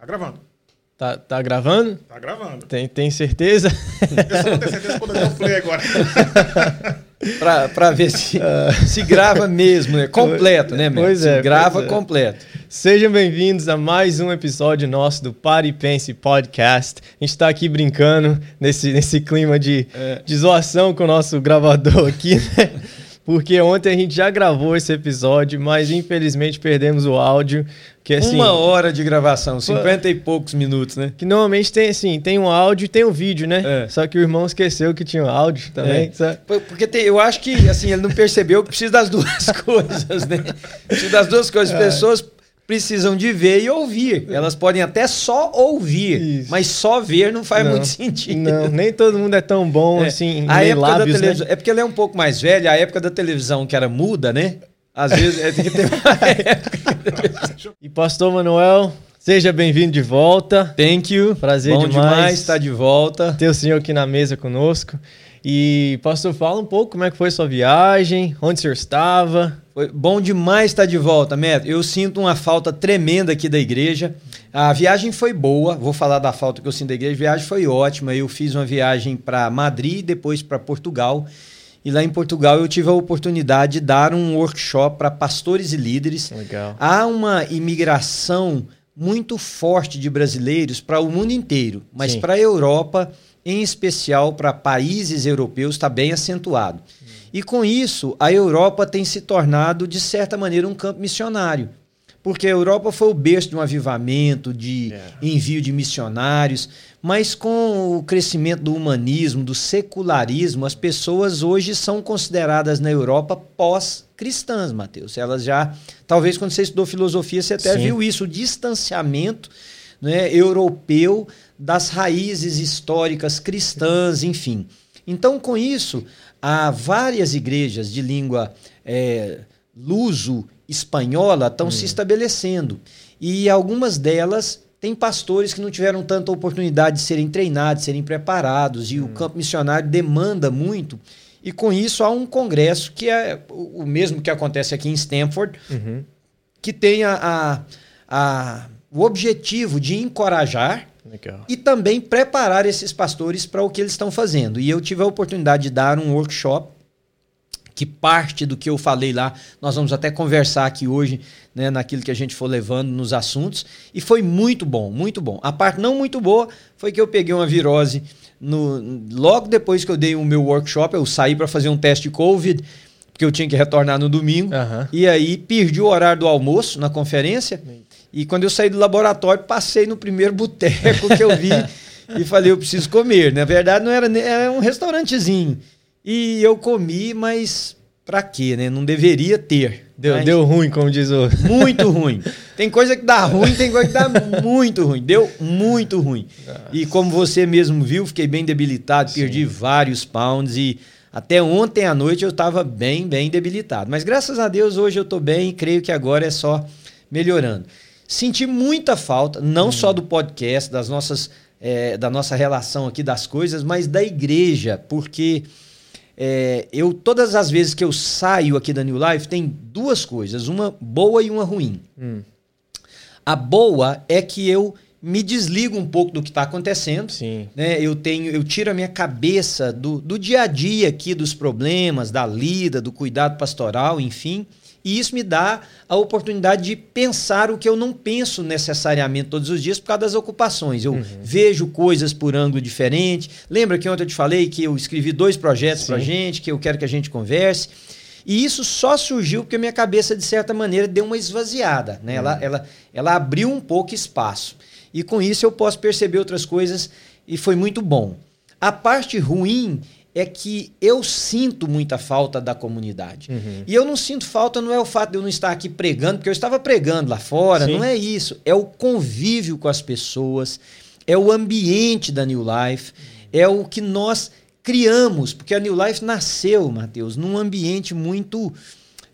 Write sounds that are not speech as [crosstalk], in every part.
Tá gravando. Tá, tá gravando? Tá gravando. Tem, tem certeza? Eu só vou ter certeza quando eu der o play agora. [laughs] Pra, pra ver se, se grava mesmo, né? Completo, né, Matt? Pois Se é, grava pois é. completo. Sejam bem-vindos a mais um episódio nosso do Pare e Pense Podcast. A gente tá aqui brincando nesse, nesse clima de, É. de zoação com o nosso gravador aqui, né? Porque ontem a gente já gravou esse episódio, mas infelizmente perdemos o áudio. Que, assim, Uma hora de gravação, 50 e poucos minutos, né? Que normalmente tem assim, tem um áudio e tem um vídeo, né? É. Só que o irmão esqueceu que tinha um áudio também. É. Porque tem- eu acho que assim, ele não percebeu que precisa das [laughs] duas coisas, né? Precisa das duas coisas. As É. pessoas precisam de ver e ouvir. Elas podem até só ouvir, Isso. mas só ver não faz Não, muito sentido. Não, nem todo mundo é tão bom É. assim, a época lábios, da né? televisão, é porque ele é um pouco mais velho, a época da televisão que era muda, né? Às vezes é, tem que ter uma [laughs] época. E Pastor Manuel, seja bem-vindo de volta. Thank you. Prazer Bom demais. demais estar de volta. Ter o senhor aqui na mesa conosco. E, pastor, fala um pouco como é que foi sua viagem, onde senhor estava. Foi bom demais estar de volta, Neto. Eu sinto uma falta tremenda aqui da igreja. A viagem foi boa, vou falar da falta que eu sinto da igreja. A viagem foi ótima. Eu fiz uma viagem para Madrid, depois para Portugal. E lá em Portugal eu tive a oportunidade de dar um workshop para pastores e líderes. Legal. Há uma imigração muito forte de brasileiros para o mundo inteiro, mas para a Europa, em especial para países europeus, está bem acentuado. E com isso, a Europa tem se tornado, de certa maneira, um campo missionário. Porque a Europa foi o berço de um avivamento, de É. envio de missionários, mas com o crescimento do humanismo, do secularismo, as pessoas hoje são consideradas na Europa pós-cristãs, Mateus. Elas já, talvez quando você estudou filosofia, você até Sim. viu isso, o distanciamento né, europeu das raízes históricas cristãs, enfim. Então, com isso, há várias igrejas de língua é, luso-espanhola estão se estabelecendo. E algumas delas têm pastores que não tiveram tanta oportunidade de serem treinados, de serem preparados, e o campo missionário demanda muito. E com isso há um congresso que é o o mesmo que acontece aqui em Stanford, Uhum. que tem a, a- a- o objetivo de encorajar Legal. e também preparar esses pastores para o que eles estão fazendo. E eu tive a oportunidade de dar um workshop que parte do que eu falei lá, nós vamos até conversar aqui hoje, né, naquilo que a gente for levando nos assuntos, e foi muito bom, muito bom. A parte não muito boa foi que eu peguei uma virose no, logo depois que eu dei o meu workshop, eu saí para fazer um teste de COVID, porque eu tinha que retornar no domingo, Aham. e aí perdi o horário do almoço na conferência. E quando eu saí do laboratório, passei no primeiro boteco que eu vi [laughs] e falei, eu preciso comer. Na verdade, não era, nem- era um restaurantezinho. E eu comi, mas pra quê, né? Não deveria ter. Deu, Mas deu ruim, como diz o. [laughs] muito ruim. Tem coisa que dá ruim, tem coisa que dá muito ruim. Deu muito ruim. E como você mesmo viu, fiquei bem debilitado, perdi vários pounds e até ontem à noite eu estava bem, bem debilitado. Mas graças a Deus hoje eu estou bem e creio que agora é só melhorando. Senti muita falta, não só do podcast, das nossas, eh, da nossa relação aqui das coisas, mas da igreja, porque é, eu todas as vezes que eu saio aqui da New Life tem duas coisas, uma boa e uma ruim. Hum, A boa é que eu me desligo um pouco do que está acontecendo. sim. Né? Eu tenho, eu tiro a minha cabeça do, do dia a dia aqui, dos problemas, da lida, do cuidado pastoral, enfim. E isso me dá a oportunidade de pensar o que eu não penso necessariamente todos os dias por causa das ocupações. Eu vejo coisas por ângulo diferente. Lembra que ontem eu te falei que eu escrevi dois projetos para gente, que eu quero que a gente converse. E isso só surgiu porque a minha cabeça, de certa maneira, deu uma esvaziada. Né? Ela, ela, ela abriu um pouco espaço. E com isso eu posso perceber outras coisas e foi muito bom. A parte ruim é que eu sinto muita falta da comunidade. Uhum. E eu não sinto falta, não é o fato de eu não estar aqui pregando, porque eu estava pregando lá fora, Sim. não é isso. É o convívio com as pessoas, é o ambiente da New Life, é o que nós criamos, porque a New Life nasceu, Mateus, num ambiente muito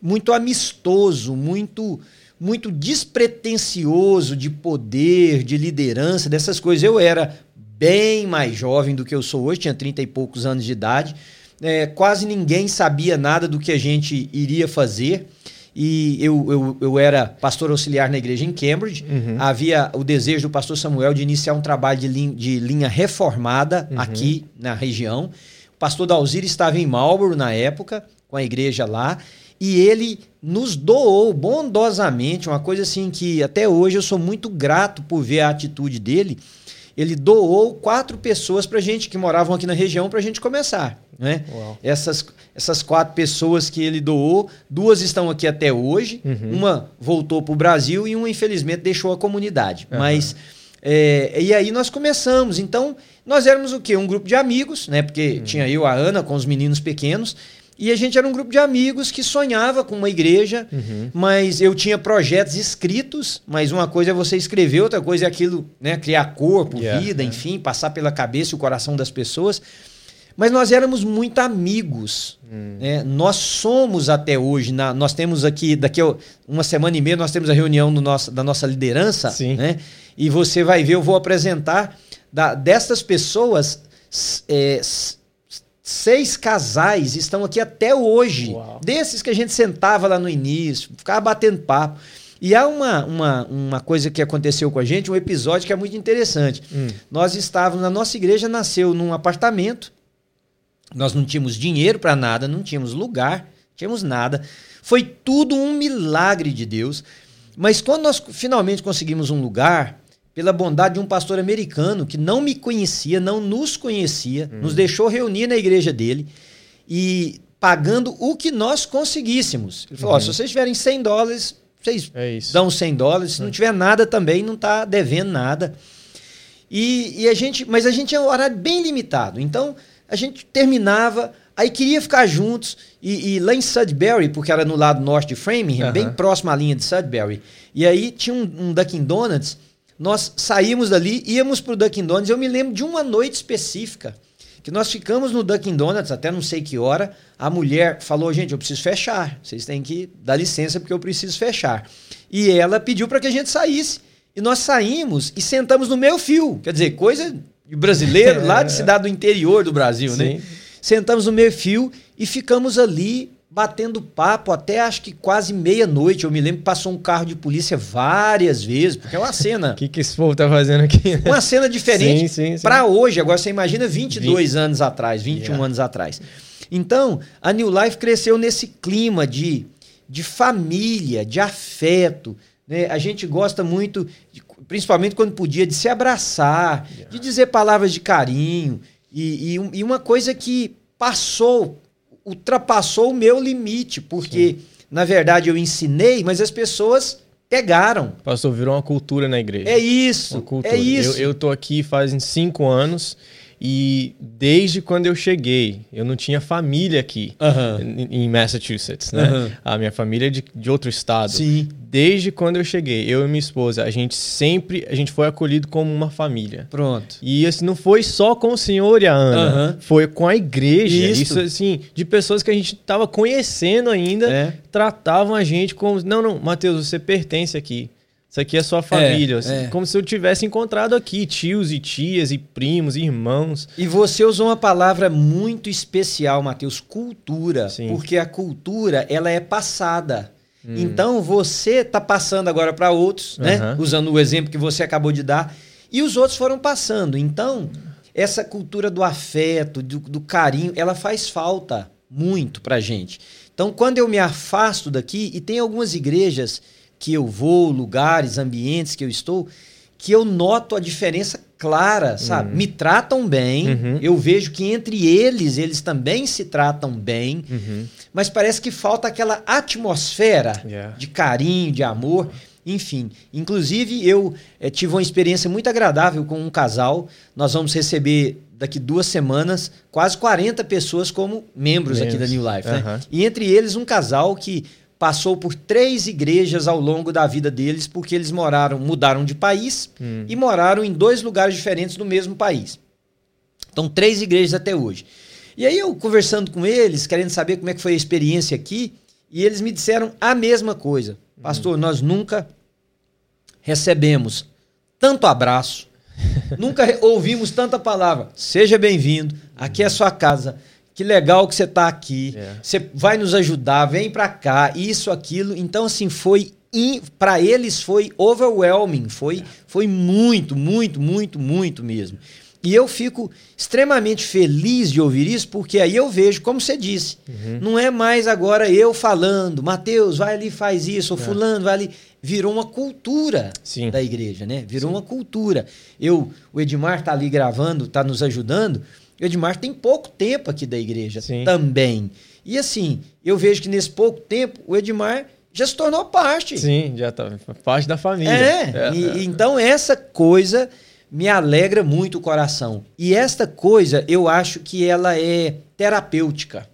muito amistoso, muito muito despretensioso de poder, de liderança, dessas coisas. Eu era bem mais jovem do que eu sou hoje, tinha 30 e poucos anos de idade. É, quase ninguém sabia nada do que a gente iria fazer. e eu, eu, eu era pastor auxiliar na igreja em Cambridge. Uhum. Havia o desejo do pastor Samuel de iniciar um trabalho de, lin, de linha reformada Uhum. aqui na região. O pastor Dalzir estava em Marlborough na época, com a igreja lá, e ele nos doou bondosamente, uma coisa assim que até hoje eu sou muito grato por ver a atitude dele. Ele doou quatro pessoas para gente que moravam aqui na região para a gente começar. Né? Uau. Essas, essas quatro pessoas que ele doou, duas estão aqui até hoje, Uhum. uma voltou para o Brasil e uma, infelizmente, deixou a comunidade. Aham. Mas. é, e aí nós começamos. Então, nós éramos o quê? Um grupo de amigos, né? Porque tinha eu, a Ana, com os meninos pequenos. E a gente era um grupo de amigos que sonhava com uma igreja, Uhum. mas eu tinha projetos escritos, mas uma coisa é você escrever, outra coisa é aquilo, né? Criar corpo, Yeah, vida, yeah. enfim, passar pela cabeça e o coração das pessoas. Mas nós éramos muito amigos. Hum. né? Nós somos até hoje. na- nós temos aqui, daqui a uma semana e meia, nós temos a reunião do nosso, da nossa liderança. Sim. Né? E você vai ver, eu vou apresentar da, dessas pessoas. é, seis casais estão aqui até hoje. Uau. Desses que a gente sentava lá no início, ficava batendo papo. E há uma, uma, uma coisa que aconteceu com a gente, um episódio que é muito interessante. Hum. Nós estávamos, na nossa igreja nasceu num apartamento, nós não tínhamos dinheiro para nada, não tínhamos lugar, não tínhamos nada. Foi tudo um milagre de Deus. Mas quando nós finalmente conseguimos um lugar, pela bondade de um pastor americano que não me conhecia, não nos conhecia, nos deixou reunir na igreja dele e pagando o que nós conseguíssemos. Ele falou: "Ó, se vocês tiverem 100 dólares, vocês É dão 100 dólares. Se não tiver nada também, não está devendo nada. E, e a gente, mas a gente tinha um horário bem limitado. Então a gente terminava, aí queria ficar juntos. E, e lá em Sudbury, porque era no lado norte de Framingham, bem próximo à linha de Sudbury. E aí tinha um, um Dunkin' Donuts. Nós saímos dali, íamos pro Dunkin' Donuts. Eu me lembro de uma noite específica que nós ficamos no Dunkin' Donuts até não sei que hora. A mulher falou: gente, eu preciso fechar. Vocês têm que dar licença porque eu preciso fechar. E ela pediu para que a gente saísse. E nós saímos e sentamos no meio fio. Quer dizer, coisa de brasileiro [laughs] lá de cidade do interior do Brasil, né? Sim. Sentamos no meio fio e ficamos ali batendo papo até acho que quase meia-noite. Eu me lembro que passou um carro de polícia várias vezes, porque é uma cena. O [laughs] que, que esse povo tá fazendo aqui? Uma cena diferente para hoje. Agora você imagina 22 anos atrás, 21 Yeah. anos atrás. Então, a New Life cresceu nesse clima de, de família, de afeto. né? A gente gosta muito, de- principalmente quando podia, de se abraçar, de dizer palavras de carinho. E, e e uma coisa que passou, ultrapassou o meu limite, porque, na verdade, eu ensinei, mas as pessoas pegaram. Pastor, virou uma cultura na igreja. É isso, é isso. Eu, eu tô aqui fazem cinco anos e desde quando eu cheguei, eu não tinha família aqui em Massachusetts, né? A minha família é de, de outro estado. Sim. Desde quando eu cheguei, eu e minha esposa, a gente sempre, a gente foi acolhido como uma família. Pronto. E assim, não foi só com o senhor e a Ana, foi com a igreja. Isso. Isso. assim, de pessoas que a gente tava conhecendo ainda, É. tratavam a gente como, não, não, Matheus, você pertence aqui. Isso aqui é sua família. assim, é. Como se eu tivesse encontrado aqui tios e tias e primos e irmãos. E você usou uma palavra muito especial, Matheus, cultura. Sim. Porque a cultura, ela é passada. Então, você está passando agora para outros, né? Aham. Usando o exemplo que você acabou de dar. E os outros foram passando. Então, essa cultura do afeto, do, do carinho, ela faz falta muito pra gente. Então, quando eu me afasto daqui, e tem algumas igrejas que eu vou, lugares, ambientes que eu estou, que eu noto a diferença clara, sabe? Me tratam bem, Uhum. eu vejo que entre eles, eles também se tratam bem, Uhum. mas parece que falta aquela atmosfera Yeah. de carinho, de amor, enfim. Inclusive, eu eh, tive uma experiência muito agradável com um casal. Nós vamos receber daqui duas semanas quase 40 pessoas como membros aqui da Membros. New Life. né? E entre eles, um casal que passou por três igrejas ao longo da vida deles, porque eles moraram, mudaram de país Hum. e moraram em dois lugares diferentes do mesmo país. Então, três igrejas até hoje. E aí eu conversando com eles, querendo saber como é que foi a experiência aqui, e eles me disseram a mesma coisa. Pastor, nós nunca recebemos tanto abraço, [laughs] nunca ouvimos tanta palavra. Seja bem-vindo, aqui é a sua casa. Que legal que você tá aqui. É. Você vai nos ajudar, vem pra cá, isso, aquilo. Então, assim, foi. Para eles foi overwhelming. Foi, foi muito, muito, muito, muito mesmo. E eu fico extremamente feliz de ouvir isso, porque aí eu vejo, como você disse, Uhum. não é mais agora eu falando, Mateus, vai ali, faz isso, ou É. fulano, vai ali. Virou uma cultura Sim. da igreja, né? Virou uma cultura. Eu, o Edmar tá ali gravando, tá nos ajudando. O Edmar tem pouco tempo aqui da igreja Sim. também. E assim, eu vejo que nesse pouco tempo o Edmar já se tornou parte. Sim, já tá parte da família. É, e- e então essa coisa me alegra muito o coração. E esta coisa, eu acho que ela é terapêutica.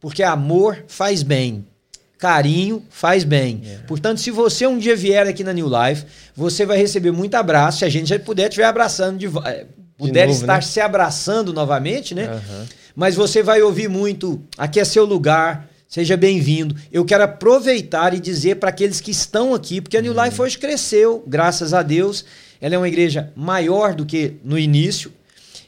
Porque amor faz bem. Carinho faz bem. É. Portanto, se você um dia vier aqui na New Life, você vai receber muito abraço. Se a gente já puder estiver abraçando, de, eh, puder novo, estar né? se abraçando novamente, né? Aham. Mas você vai ouvir muito. Aqui é seu lugar. Seja bem-vindo. Eu quero aproveitar e dizer para aqueles que estão aqui, porque a New Life hoje cresceu, graças a Deus. Ela é uma igreja maior do que no início,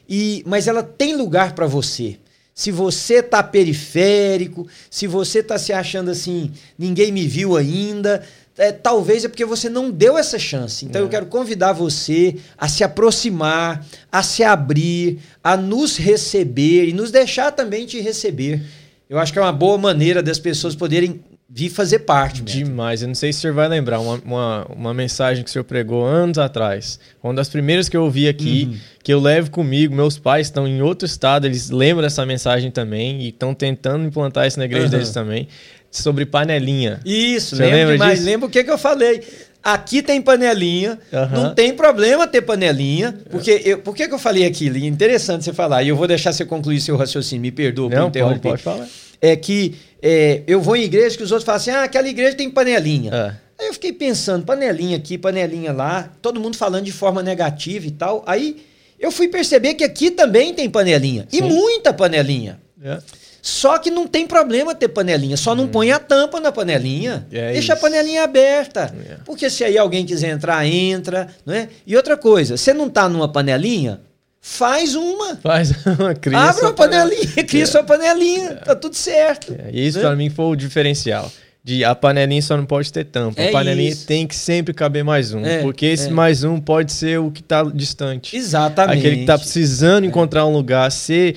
e mas ela tem lugar para você. Se você tá periférico, se você tá se achando assim, ninguém me viu ainda, é, talvez é porque você não deu essa chance. Então É. eu quero convidar você a se aproximar, a se abrir, a nos receber e nos deixar também te receber. Eu acho que é uma boa maneira das pessoas poderem vir fazer parte. Beto. Demais. Eu não sei se o senhor vai lembrar uma, uma, uma mensagem que o senhor pregou anos atrás. Uma das primeiras que eu ouvi aqui, Uhum. que eu levo comigo. Meus pais estão em outro estado, eles lembram dessa mensagem também e estão tentando implantar isso na igreja Aham. deles também. Sobre panelinha. Isso, Você lembra lembra demais. disso? Lembra o que, que eu falei? Aqui tem panelinha, Aham. não tem problema ter panelinha, porque eu, por que, que eu falei aquilo? E interessante você falar, e eu vou deixar você concluir seu raciocínio, me perdoa por Não, pode, interromper. pode falar. É que é, eu vou em igreja que os outros falam assim, ah, aquela igreja tem panelinha. É. Aí eu fiquei pensando, panelinha aqui, panelinha lá, todo mundo falando de forma negativa e tal. Aí eu fui perceber que aqui também tem panelinha, e Sim. muita panelinha. É. Só que não tem problema ter panelinha, só não põe a tampa na panelinha. É Deixa a isso. panelinha aberta. É. Porque se aí alguém quiser entrar, entra, não é? E outra coisa, você não tá numa panelinha, faz uma. Faz [laughs] uma cria Abre uma panelinha, cria [laughs] sua panelinha, tá tudo certo. É, isso né? pra mim foi o diferencial. De a panelinha só não pode ter tampa. É a panelinha isso. tem que sempre caber mais um. É, porque esse é. mais um pode ser o que tá distante. Exatamente. Aquele que tá precisando encontrar um lugar, ser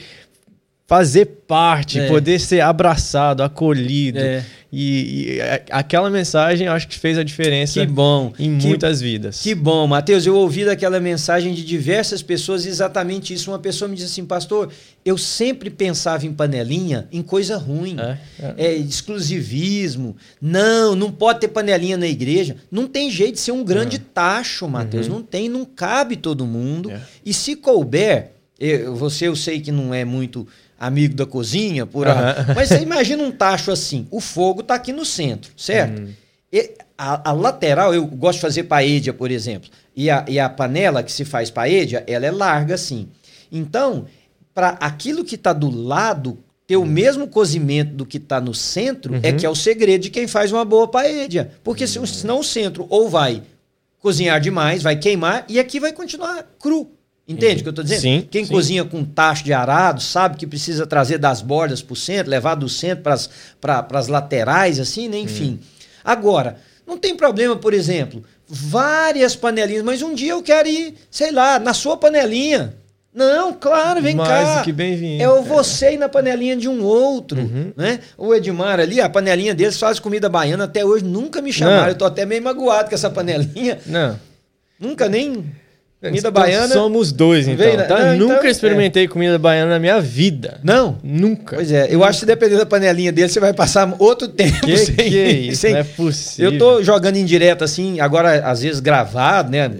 fazer parte, É. poder ser abraçado, acolhido. É. E, e aquela mensagem eu acho que fez a diferença Que bom. em que, muitas vidas. Que bom, Mateus. Eu ouvi daquela mensagem de diversas pessoas exatamente isso. Uma pessoa me disse assim, pastor, eu sempre pensava em panelinha, em coisa ruim. É, é. É, exclusivismo. Não, não pode ter panelinha na igreja. Não tem jeito de ser um grande tacho, Mateus. Não tem, não cabe todo mundo. É. E se couber, eu- você eu sei que não é muito amigo da cozinha, por a- mas você imagina um tacho assim. O fogo está aqui no centro, certo? Hum. E a, a lateral, eu gosto de fazer paella, por exemplo. E a, e a panela que se faz paella, ela é larga assim. Então, para aquilo que está do lado ter o mesmo cozimento do que está no centro, é Uhum. que é o segredo de quem faz uma boa paella. Porque se, senão o centro ou vai cozinhar demais, vai queimar, e aqui vai continuar cru. Entende o que eu estou dizendo? Sim, Quem sim. cozinha com tacho de arado sabe que precisa trazer das bordas para o centro, levar do centro para as laterais, assim, né? Enfim. Agora, não tem problema, por exemplo, várias panelinhas, mas um dia eu quero ir, sei lá, na sua panelinha. Não, claro, vem Mais cá. que bem-vindo. É o você ir na panelinha de um outro, Uhum. né? O Edmar ali, a panelinha deles faz comida baiana, até hoje nunca me chamaram. Não. Eu tô até meio magoado com essa panelinha. Não. Nunca nem comida Então, baiana. Somos dois, então. Na- tá? não, então, Nunca é. experimentei comida baiana na minha vida. Não. Nunca. Pois é, eu acho que se depender da panelinha dele, você vai passar outro tempo Que, sem, que é [laughs] isso? sem- Não é possível. Eu tô jogando em direto assim, agora às vezes gravado, né?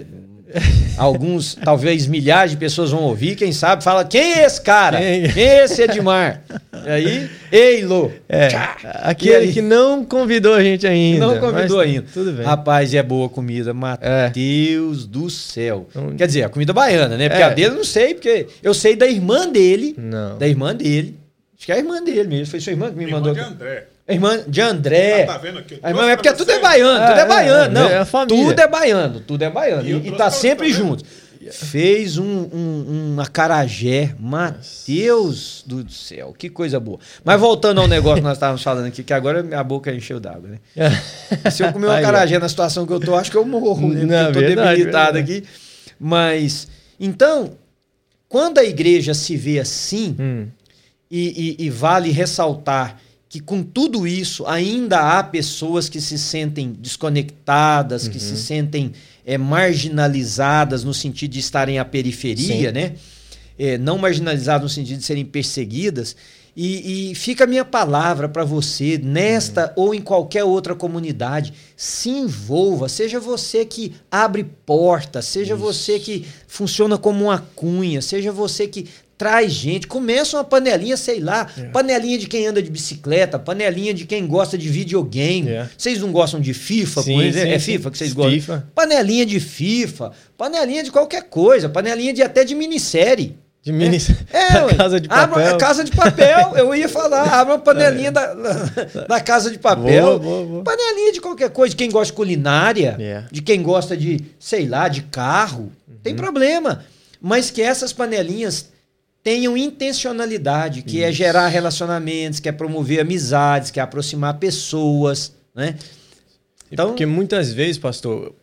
Alguns, talvez milhares de pessoas vão ouvir, quem sabe, fala: quem é esse cara? Quem? Quem, é esse Edmar? E aí, Eilo. É, Tchá. aquele aí? que não convidou a gente ainda. Não convidou mas ainda. Tudo bem. Rapaz, é boa comida, Mateus do céu. Então- Quer dizer, a comida baiana, né? Porque É. a dele eu não sei, porque eu sei da irmã dele. Não. Da irmã dele. Acho que é a irmã dele mesmo. Foi sua irmã que me Irmã mandou. de André. A irmã de André. Ah, tá vendo aqui? A irmã, é porque tudo é baiano, tudo É, é baiano. é, Não, é tudo é baiano, tudo é baiano. E E, e tá sempre junto. fez um, um, um acarajé. Mateus do céu, que coisa boa. Mas voltando ao negócio que nós estávamos falando aqui, que agora a boca encheu d'água, né? [laughs] Se eu comer um acarajé na situação que eu tô, acho que eu morro, né? Não, eu tô verdade, debilitado verdade. aqui. Mas, então, quando a igreja se vê assim, Hum, e, e- e vale ressaltar que com tudo isso ainda há pessoas que se sentem desconectadas, que Uhum. se sentem é, marginalizadas no sentido de estarem à periferia, Sim. né? É, não marginalizadas no sentido de serem perseguidas. E, e fica a minha palavra para você, nesta ou em qualquer outra comunidade, se envolva. Seja você que abre portas, seja você que funciona como uma cunha, seja você que traz gente. Começa uma panelinha, sei lá, É. panelinha de quem anda de bicicleta, panelinha de quem gosta de videogame. É. Vocês não gostam de FIFA, Sim, por exemplo? sim, é sim. FIFA que vocês gostam? FIFA. Panelinha de FIFA, panelinha de qualquer coisa, panelinha de até de minissérie. de mini... É, [laughs] ué. casa de Abra- papel. é casa de papel, eu ia falar, abra uma panelinha da, da casa de papel. Boa, boa, boa. Panelinha de qualquer coisa, de quem gosta de culinária, Yeah. de quem gosta de, sei lá, de carro, tem Uhum. problema. Mas que essas panelinhas tenham intencionalidade, que é Isso. gerar relacionamentos, que é promover amizades, que é aproximar pessoas, né? Então- Porque muitas vezes, pastor,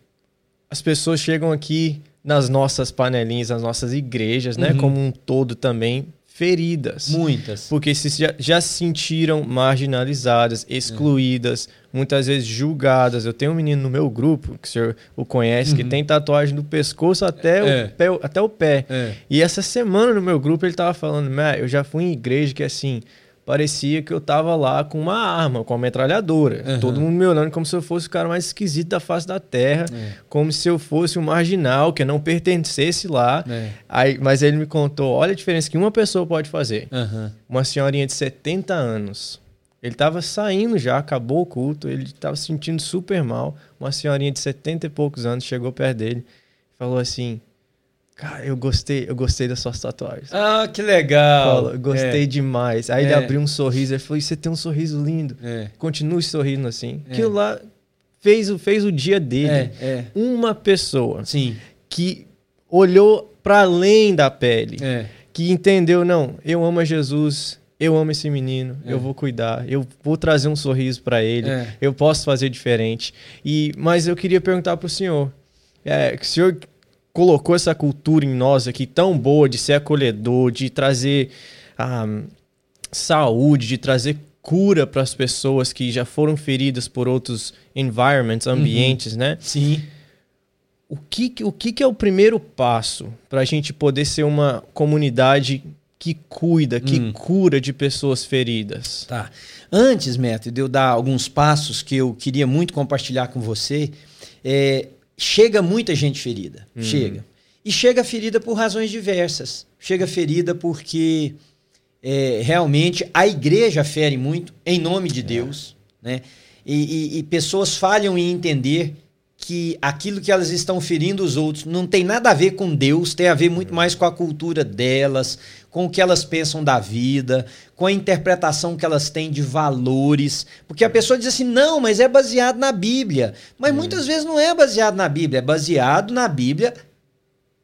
as pessoas chegam aqui nas nossas panelinhas, nas nossas igrejas, né? Uhum. Como um todo também, feridas. Muitas. Porque se já, já se sentiram marginalizadas, excluídas, muitas vezes julgadas. Eu tenho um menino no meu grupo, que o senhor o conhece, que tem tatuagem do pescoço até, Uhum. É. o, pé, até o pé. É. E essa semana no meu grupo ele tava falando, "Matt, eu já fui em igreja que assim, parecia que eu tava lá com uma arma, com uma metralhadora. Aham. Todo mundo me olhando como se eu fosse o cara mais esquisito da face da terra, É. como se eu fosse um marginal, que não pertencesse lá. É. Aí, mas ele me contou, olha a diferença que uma pessoa pode fazer. Aham. Uma senhorinha de 70 anos. Ele tava saindo já, acabou o culto, ele tava se sentindo super mal. Uma senhorinha de 70 e poucos anos chegou perto dele e falou assim: Cara, eu gostei, eu gostei das suas tatuagens. Ah, que legal. Gostei demais. Aí ele É. abriu um sorriso e falou: Você tem um sorriso lindo. É. Continue sorrindo assim. É. Aquilo lá fez, o- fez o dia dele. É, é. Uma pessoa Sim. que olhou para além da pele É. que entendeu, não, eu amo a Jesus, eu amo esse menino, É. eu vou cuidar, eu vou trazer um sorriso para ele, É. eu posso fazer diferente. E mas eu queria perguntar para o senhor, é, o senhor colocou essa cultura em nós aqui tão boa de ser acolhedor, de trazer ah, saúde, de trazer cura para as pessoas que já foram feridas por outros environments, Uhum. ambientes, né? Sim. O que, o que, que é o primeiro passo para a gente poder ser uma comunidade que cuida, que Hum. cura de pessoas feridas? Tá. Antes, Neto, de eu dar alguns passos que eu queria muito compartilhar com você, é, chega muita gente ferida. Chega. E chega ferida por razões diversas. Chega ferida porque é, realmente a igreja fere muito, em nome de Deus, né? E, e- e pessoas falham em entender que aquilo que elas estão ferindo os outros não tem nada a ver com Deus, tem a ver muito mais com a cultura delas, com o que elas pensam da vida, com a interpretação que elas têm de valores. Porque a pessoa diz assim: não, mas é baseado na Bíblia. Mas muitas vezes não é baseado na Bíblia, é baseado na Bíblia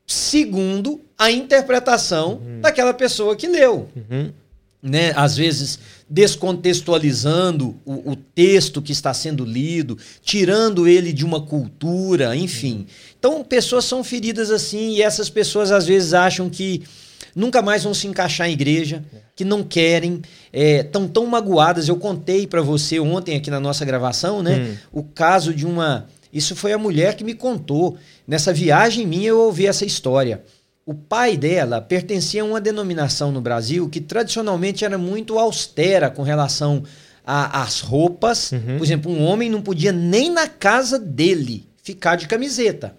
segundo a interpretação daquela pessoa que leu Uhum. né, às vezes descontextualizando o, o texto que está sendo lido, tirando ele de uma cultura, enfim. Então, pessoas são feridas assim e essas pessoas às vezes acham que nunca mais vão se encaixar em igreja, que não querem, estão tão magoadas. Eu contei para você ontem aqui na nossa gravação, né, o caso de uma. Isso foi a mulher que me contou. Nessa viagem minha eu ouvi essa história. O pai dela pertencia a uma denominação no Brasil que tradicionalmente era muito austera com relação às roupas. Por exemplo, um homem não podia nem na casa dele ficar de camiseta.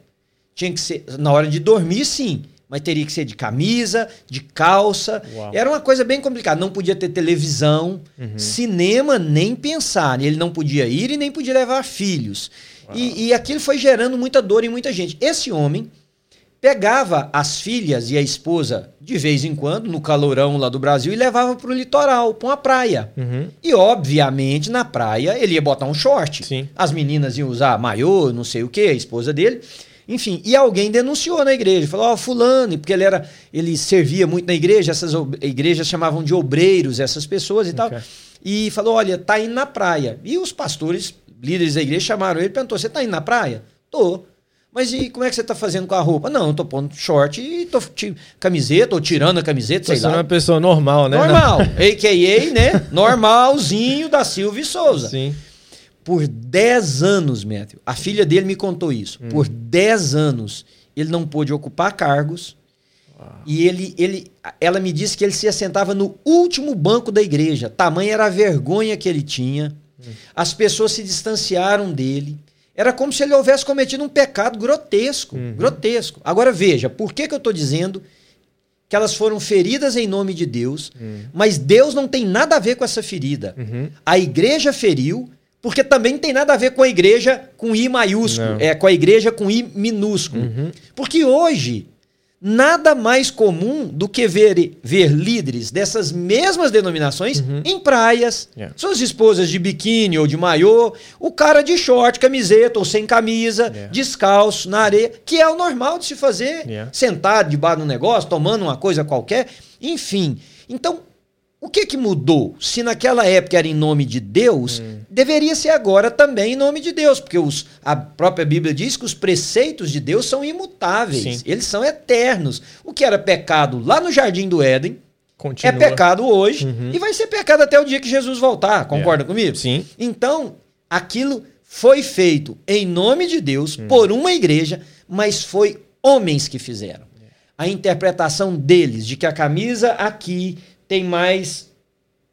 Tinha que ser, na hora de dormir, sim, mas teria que ser de camisa, de calça. Uau. Era uma coisa bem complicada. Não podia ter televisão, cinema, nem pensar. Ele não podia ir e nem podia levar filhos. E, e aquilo foi gerando muita dor em muita gente. Esse homem pegava as filhas e a esposa de vez em quando, no calorão lá do Brasil, e levava para o litoral, para uma praia. Uhum. E, obviamente, na praia ele ia botar um short. Sim. As meninas iam usar maiô, não sei o que, a esposa dele. Enfim, e alguém denunciou na igreja, falou, ó, fulano, porque ele era, ele servia muito na igreja, essas igrejas chamavam de obreiros essas pessoas e tal. Ok. E falou, olha, tá indo na praia. E os pastores, líderes da igreja, chamaram ele e perguntou, você tá indo na praia? Tô. Mas e como é que você tá fazendo com a roupa? Não, eu tô pondo short e tô camiseta, ou tirando a camiseta, sei Você não é lá. uma pessoa normal, né? Normal, a.k.a., né? [laughs] Normalzinho da Silvia e Souza. Sim. Por 10 anos, Matthew, a filha dele me contou isso. Hum. Por 10 anos, ele não pôde ocupar cargos. E ele, ele, ela me disse que ele se assentava no último banco da igreja. Tamanha era a vergonha que ele tinha. Hum. As pessoas se distanciaram dele. Era como se ele houvesse cometido um pecado grotesco. Uhum. Grotesco. Agora veja, por que, que eu estou dizendo que elas foram feridas em nome de Deus, mas Deus não tem nada a ver com essa ferida. Uhum. A igreja feriu, porque também não tem nada a ver com a igreja com I maiúsculo, Não. é com a igreja com I minúsculo. Uhum. Porque hoje, nada mais comum do que ver, ver líderes dessas mesmas denominações em praias, Uhum. Yeah. suas esposas de biquíni ou de maiô, o cara de short, camiseta ou sem camisa, Yeah. descalço, na areia, que é o normal de se fazer, Yeah. sentado debaixo de um negócio, tomando uma coisa qualquer, enfim. Então, o que que mudou? Se naquela época era em nome de Deus, Hum. deveria ser agora também em nome de Deus, porque os, a própria Bíblia diz que os preceitos de Deus são imutáveis, Sim. eles são eternos. O que era pecado lá no Jardim do Éden Continua. é pecado hoje Uhum. e vai ser pecado até o dia que Jesus voltar. Concorda comigo? Sim. Então, aquilo foi feito em nome de Deus, Hum. por uma igreja, mas foi homens que fizeram. A interpretação deles de que a camisa aqui tem mais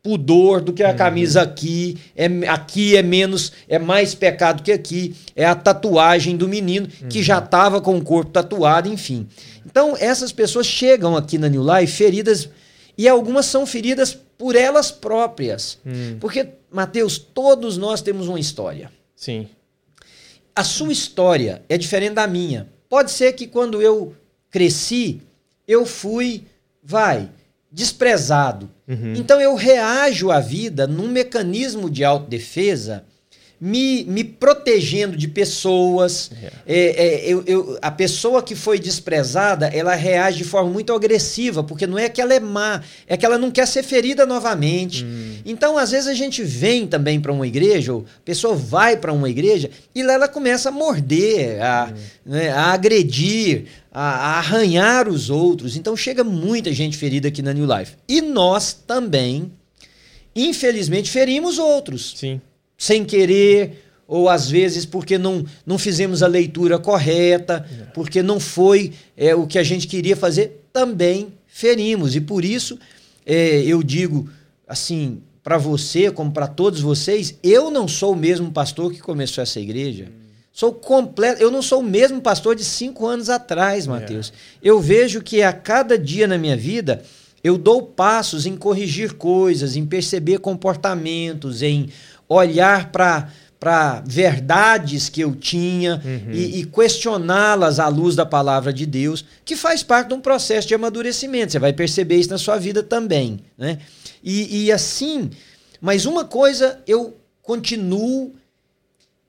pudor do que a camisa aqui, é, aqui é menos, é mais pecado que aqui, é a tatuagem do menino que já estava com o corpo tatuado, enfim. Então, essas pessoas chegam aqui na New Life feridas e algumas são feridas por elas próprias. Hum. Porque, Mateus, todos nós temos uma história. Sim. A sua história é diferente da minha. Pode ser que quando eu cresci, eu fui, vai, desprezado. Uhum. Então eu reajo à vida num mecanismo de autodefesa, me, me protegendo de pessoas. É, é, eu, eu- a pessoa que foi desprezada, ela reage de forma muito agressiva, porque não é que ela é má, é que ela não quer ser ferida novamente. Então, às vezes, a gente vem também para uma igreja, ou a pessoa vai para uma igreja, e lá ela começa a morder, a, né, a agredir, a, arranhar os outros. Então, chega muita gente ferida aqui na New Life. E nós também, infelizmente, ferimos outros Sim. sem querer, ou às vezes porque não, não fizemos a leitura correta, porque não foi é, o que a gente queria fazer, também ferimos. E por isso é, eu digo assim para você, como para todos vocês, eu não sou o mesmo pastor que começou essa igreja. Sou completo. Eu não sou o mesmo pastor de cinco anos atrás, Mateus. Eu vejo que a cada dia na minha vida eu dou passos em corrigir coisas, em perceber comportamentos, em olhar para para verdades que eu tinha e, e questioná-las à luz da palavra de Deus, que faz parte de um processo de amadurecimento. Você vai perceber isso na sua vida também, né? E, e assim, mas uma coisa eu continuo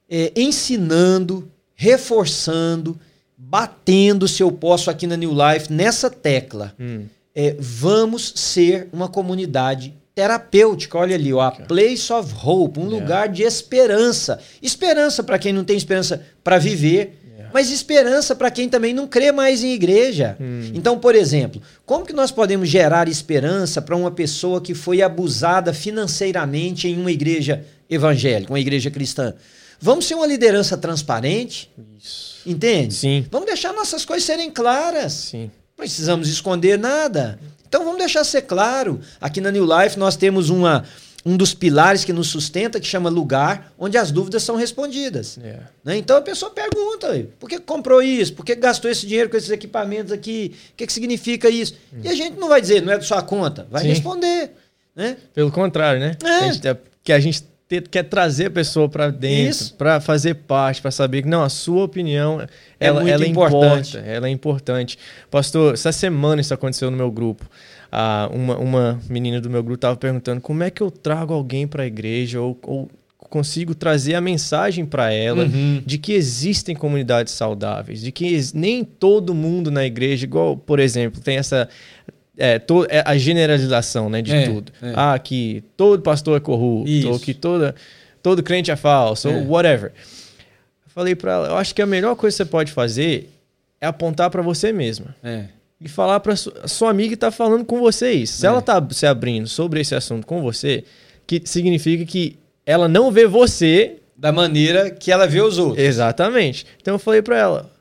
é, ensinando, reforçando, batendo, se eu posso, aqui na New Life, nessa tecla. Hum. É, vamos ser uma comunidade terapêutica. Olha ali, ó, a Place of Hope, um Yeah. lugar de esperança. Esperança para quem não tem esperança para viver, Yeah. mas esperança para quem também não crê mais em igreja. Hum. Então, por exemplo, como que nós podemos gerar esperança para uma pessoa que foi abusada financeiramente em uma igreja evangélica, uma igreja cristã? Vamos ser uma liderança transparente, Isso. entende? Sim. Vamos deixar nossas coisas serem claras. Sim. Não precisamos esconder nada. Então vamos deixar ser claro. Aqui na New Life nós temos uma, um dos pilares que nos sustenta, que chama lugar, onde as dúvidas são respondidas. É. né? Então a pessoa pergunta: "Ué, por que comprou isso? Por que gastou esse dinheiro com esses equipamentos aqui? O que, que significa isso? E a gente não vai dizer, não é da sua conta. Vai Sim. responder. Né? Pelo contrário, né? É. A gente, é, que a gente te- quer trazer a pessoa para dentro, para fazer parte, para saber que não, a sua opinião ela, muito ela importante. importa, ela é importante. Pastor, essa semana isso aconteceu no meu grupo. Ah, uma, uma menina do meu grupo estava perguntando como é que eu trago alguém para a igreja ou, ou consigo trazer a mensagem para ela Uhum. de que existem comunidades saudáveis, de que nem todo mundo na igreja, igual, por exemplo, tem essa é, to- é, a generalização né, de É, tudo. é. Ah, que todo pastor é corrupto, Isso. ou que toda, todo crente é falso, É. ou whatever. Eu falei para ela, eu acho que a melhor coisa que você pode fazer é apontar para você mesma É. e falar para sua, amiga que tá falando com você isso. Se É. ela tá se abrindo sobre esse assunto com você, que significa que ela não vê você Da maneira que ela vê os outros. exatamente. Então eu falei para ela,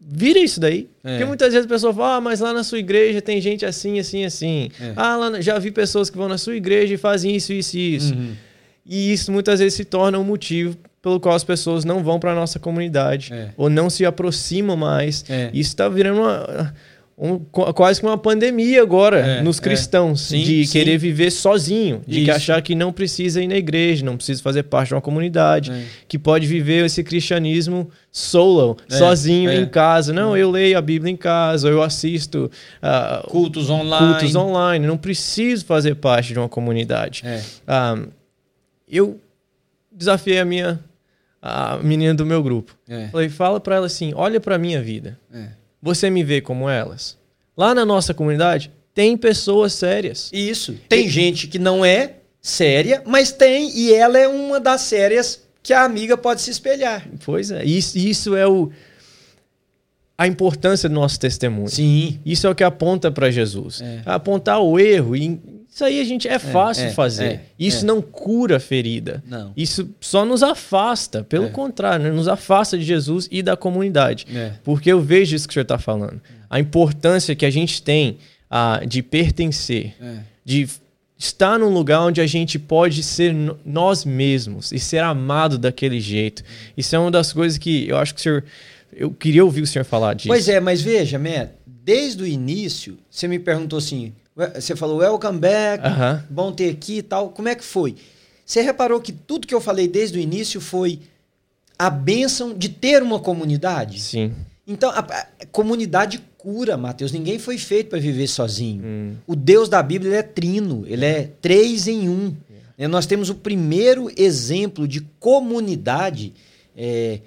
vira isso daí. É. Porque muitas vezes a pessoa fala, ah, mas lá na sua igreja tem gente assim, assim, assim. É. Ah, lá já vi pessoas que vão na sua igreja e fazem isso, isso e isso. Uhum. E isso muitas vezes se torna um motivo pelo qual as pessoas não vão para nossa comunidade É. ou não se aproximam mais. É. Isso está virando uma, um- qu- quase que uma pandemia agora É, nos é. cristãos Sim, de sim. querer viver sozinho, de que achar que não precisa ir na igreja, não precisa fazer parte de uma comunidade, É. que pode viver esse cristianismo solo, É, sozinho é. em casa. Não, eu leio a Bíblia em casa, eu assisto ah, Cultos online. cultos online, não preciso fazer parte de uma comunidade. É. Ah, eu desafiei a minha a menina do meu grupo. É. Falei, fala pra ela assim, olha pra minha vida. É. Você me vê como elas? Lá na nossa comunidade tem pessoas sérias. Isso. Tem gente que não é séria, mas tem, e ela é uma das sérias que a amiga pode se espelhar. Pois é, isso, isso é o a importância do nosso testemunho. Sim. Isso é o que aponta pra Jesus. É. Apontar o erro e isso aí a gente é fácil é, fazer. é, isso é. não cura a ferida. Não. Isso só nos afasta, pelo É. contrário, né? nos afasta de Jesus e da comunidade. É. Porque eu vejo isso que o senhor está falando. A importância que a gente tem ah, de pertencer, É. de estar num lugar onde a gente pode ser nós mesmos e ser amado daquele jeito. Isso é uma das coisas que eu acho que o senhor. Eu queria ouvir o senhor falar disso. Pois é, mas veja, Matt, desde o início, você me perguntou assim, "Ué, você falou welcome back, Aham. bom ter aqui e tal, como é que foi? Você reparou que tudo que eu falei desde o início foi a bênção de ter uma comunidade? Sim. Então, a, a comunidade cura, Mateus. Ninguém foi feito para viver sozinho. Hum. O Deus da Bíblia ele é trino, ele é três em um. Né, Nós temos o primeiro exemplo de comunidade é,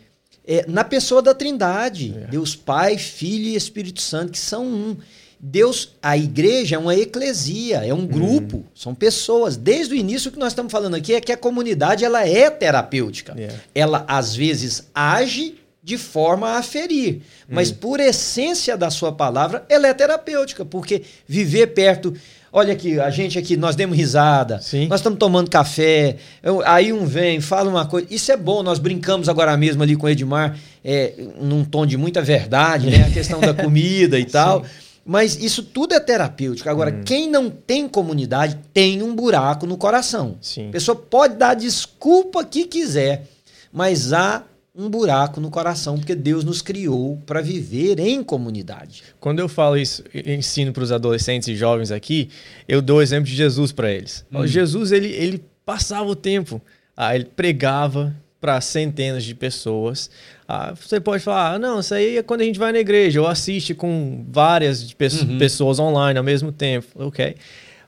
é, na pessoa da Trindade. É. Deus Pai, Filho e Espírito Santo, que são um. Deus, a igreja é uma eclesia, é um grupo, são pessoas. Desde o início o que nós estamos falando aqui é que a comunidade ela é terapêutica Yeah. ela às vezes age de forma a ferir, mas Hum. por essência da sua palavra, ela é terapêutica, porque viver perto, olha aqui, a gente aqui, nós demos risada, Sim. nós estamos tomando café, eu- aí um vem, fala uma coisa, isso é bom, nós brincamos agora mesmo ali com o Edmar, é, num tom de muita verdade, né, a questão da [laughs] comida e tal, mas isso tudo é terapêutico. Agora, Hum. quem não tem comunidade tem um buraco no coração. Sim. A pessoa pode dar a desculpa que quiser, mas há um buraco no coração, porque Deus nos criou para viver em comunidade. Quando eu falo isso, eu ensino para os adolescentes e jovens aqui, eu dou o exemplo de Jesus para eles. Hum. Jesus, ele, ele passava o tempo, ah, ele pregava para centenas de pessoas. Ah, você pode falar, ah, não, isso aí é quando a gente vai na igreja, ou assiste com várias pesso- Uhum. pessoas online ao mesmo tempo, ok.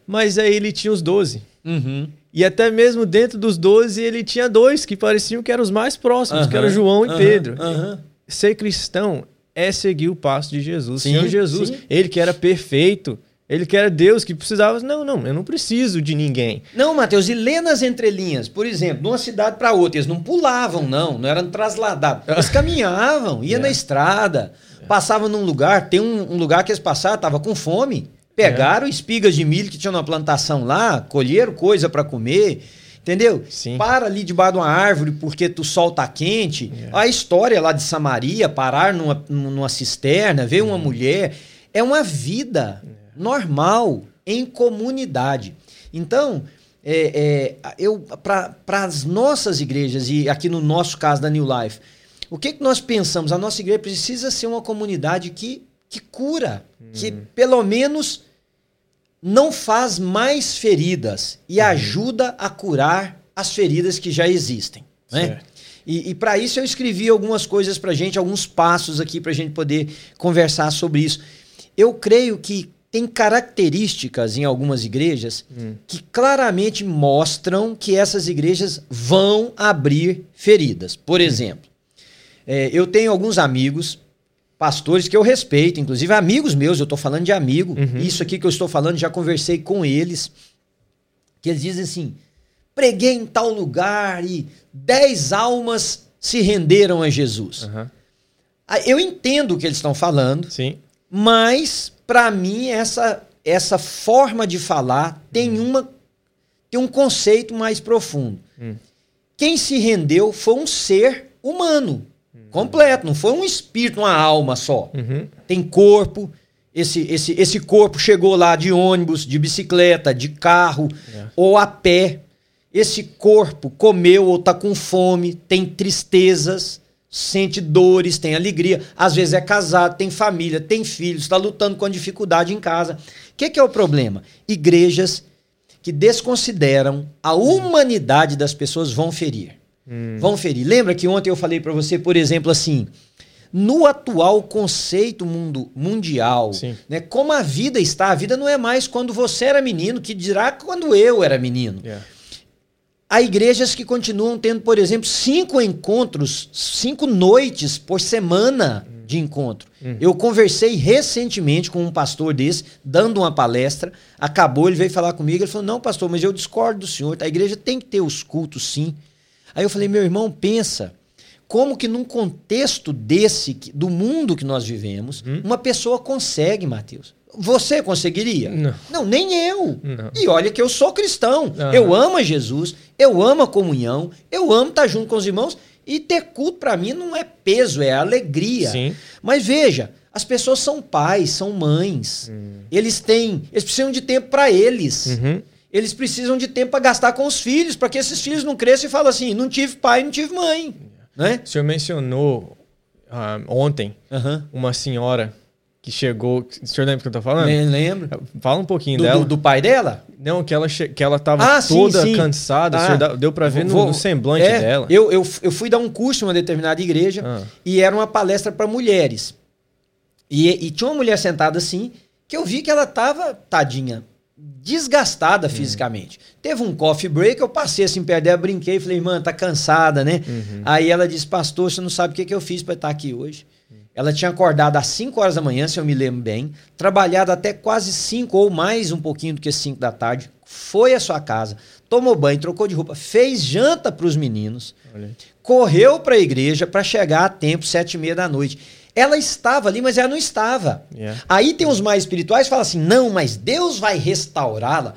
Mas aí ele tinha os 12. Uhum. E até mesmo dentro dos 12, ele tinha dois que pareciam que eram os mais próximos, que eram João e Pedro ser cristão é seguir o passo de Jesus. Sim, Senhor Jesus, sim. ele que era perfeito, ele que era Deus, que precisava. Não, não, eu não preciso de ninguém. Não, Mateus, e lê nas entrelinhas, por exemplo, de uma cidade para outra, eles não pulavam, não, não eram trasladados. Eles [laughs] caminhavam, ia É. na estrada, passavam num lugar, tem um, um lugar que eles passaram, tava com fome, pegaram espigas de milho que tinham na plantação lá, colheram coisa para comer, entendeu? Sim. Para ali debaixo de uma árvore porque o sol tá quente. É. A história lá de Samaria, parar numa, numa cisterna, ver Uhum. uma mulher, é uma vida É. normal em comunidade. Então, é, é, eu para as nossas igrejas e aqui no nosso caso da New Life, o que, que nós pensamos? A nossa igreja precisa ser uma comunidade que, que cura, que pelo menos não faz mais feridas e ajuda a curar as feridas que já existem. Né? E, e para isso eu escrevi algumas coisas para gente, alguns passos aqui para gente poder conversar sobre isso. Eu creio que tem características em algumas igrejas que claramente mostram que essas igrejas vão abrir feridas. Por exemplo, é, eu tenho alguns amigos, pastores que eu respeito, inclusive amigos meus, eu estou falando de amigo, isso aqui que eu estou falando, já conversei com eles, que eles dizem assim: preguei em tal lugar e dez almas se renderam a Jesus. Ah, Eu entendo o que eles estão falando, Sim. mas para mim essa essa forma de falar tem uma tem um conceito mais profundo. Hum. Quem se rendeu foi um ser humano completo, não foi um espírito, uma alma só. Uhum. Tem corpo. Esse, esse, esse corpo chegou lá de ônibus, de bicicleta, de carro É. ou a pé. Esse corpo comeu ou tá com fome, tem tristezas, sente dores, tem alegria. Às vezes é casado, tem família, tem filhos, está lutando com dificuldade em casa. O que, que é o problema? Igrejas que desconsideram a humanidade das pessoas vão ferir. Vão ferir. Lembra que ontem eu falei para você, por exemplo, assim, no atual conceito mundo, mundial, Sim. né, como a vida está, a vida não é mais quando você era menino, que dirá quando eu era menino. Yeah. Há igrejas que continuam tendo, por exemplo, cinco encontros, cinco noites por semana de encontro. Eu conversei recentemente com um pastor desse, dando uma palestra. Acabou, ele veio falar comigo. Ele falou: Não, pastor, mas eu discordo do senhor. A igreja tem que ter os cultos, sim. Aí eu falei: Meu irmão, pensa. Como que num contexto desse, do mundo que nós vivemos, uma pessoa consegue, Mateus? Você conseguiria? Não. nem eu. Não. E olha que eu sou cristão. Aham. Eu amo a Jesus, eu amo a comunhão, eu amo estar junto com os irmãos. E ter culto para mim não é peso, é alegria. Sim. Mas veja, as pessoas são pais, são mães. Eles têm, eles precisam de tempo para eles. Uhum. Eles precisam de tempo para gastar com os filhos, para que esses filhos não cresçam e falem assim: não tive pai, não tive mãe. Né? O senhor mencionou ah, ontem Aham. uma senhora que chegou. O senhor lembra do que eu tô falando? Lem- Lembra? Fala um pouquinho Do, dela. do- do pai dela? Não, que ela, che... que ela tava Ah, sim, toda sim. cansada. o Ah, deu pra ver no, Vou- no semblante é, dela. Eu, eu, eu fui dar um curso em uma determinada igreja Ah. e era uma palestra para mulheres. E, e tinha uma mulher sentada assim que eu vi que ela tava, tadinha, desgastada fisicamente. Teve um coffee break, eu passei assim perto dela, brinquei, falei, irmã, tá cansada, né? Aí ela disse, pastor, você não sabe o que, que eu fiz para estar aqui hoje. Ela tinha acordado às 5 horas da manhã, se eu me lembro bem, trabalhado até quase 5 ou mais um pouquinho do que 5 da tarde, foi à sua casa, tomou banho, trocou de roupa, fez janta para os meninos, Olha correu para a igreja para chegar a tempo, sete e meia da noite. Ela estava ali, mas ela não estava. Yeah. Aí tem os mais espirituais que falam assim: não, mas Deus vai restaurá-la.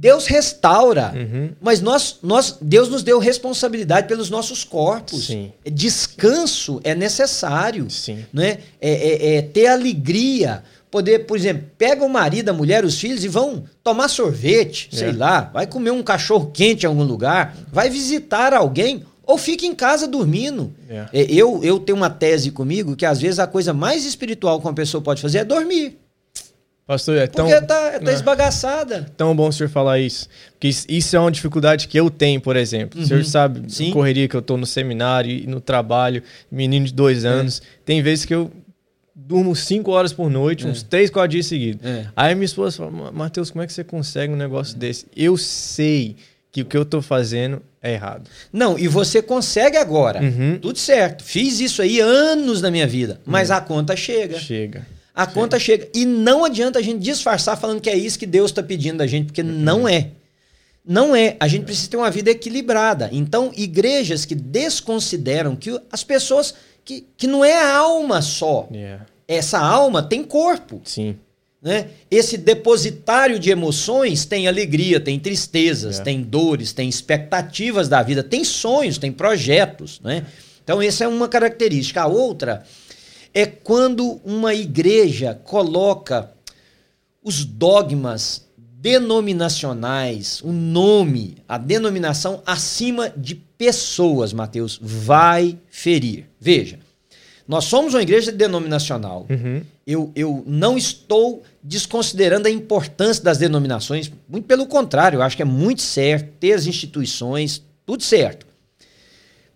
Deus restaura, Uhum. mas nós, nós, Deus nos deu responsabilidade pelos nossos corpos. Sim. Descanso é necessário Sim. né? É, é- é ter alegria. Poder, por exemplo, pega o marido, a mulher, os filhos e vão tomar sorvete, sei É. lá, vai comer um cachorro quente em algum lugar, vai visitar alguém ou fica em casa dormindo. É. É, Eu, eu tenho uma tese comigo que às vezes a coisa mais espiritual que uma pessoa pode fazer é dormir. Pastor, é tão, Porque tá, tá É. esbagaçada. tão bom o senhor falar isso. Porque isso- é uma dificuldade que eu tenho, por exemplo. O senhor sabe Uhum. Sim. a correria que eu tô no seminário e no trabalho, menino de dois É. anos. Tem vezes que eu durmo cinco horas por noite, uns três, quatro dias seguidos. É. Aí minha esposa fala, "Ma- Matheus, como é que você consegue um negócio desse? Eu sei que o que eu tô fazendo é errado. Não, e você consegue agora. Uhum. Tudo certo. Fiz isso aí anos na minha vida, mas a conta chega. Chega. A conta chega. E não adianta a gente disfarçar falando que é isso que Deus está pedindo da gente, porque não é. Não é. A gente precisa ter uma vida equilibrada. Então, igrejas que desconsideram que as pessoas. que, que não é a alma só. Yeah. Essa alma tem corpo. Sim. Né? Esse depositário de emoções tem alegria, tem tristezas, É. tem dores, tem expectativas da vida, tem sonhos, tem projetos. Né? Então, essa é uma característica. A outra é quando uma igreja coloca os dogmas denominacionais, o nome, a denominação acima de pessoas, Mateus, vai ferir. Veja, nós somos uma igreja denominacional. Uhum. Eu, eu não estou desconsiderando a importância das denominações, muito pelo contrário, eu acho que é muito certo ter as instituições, tudo certo.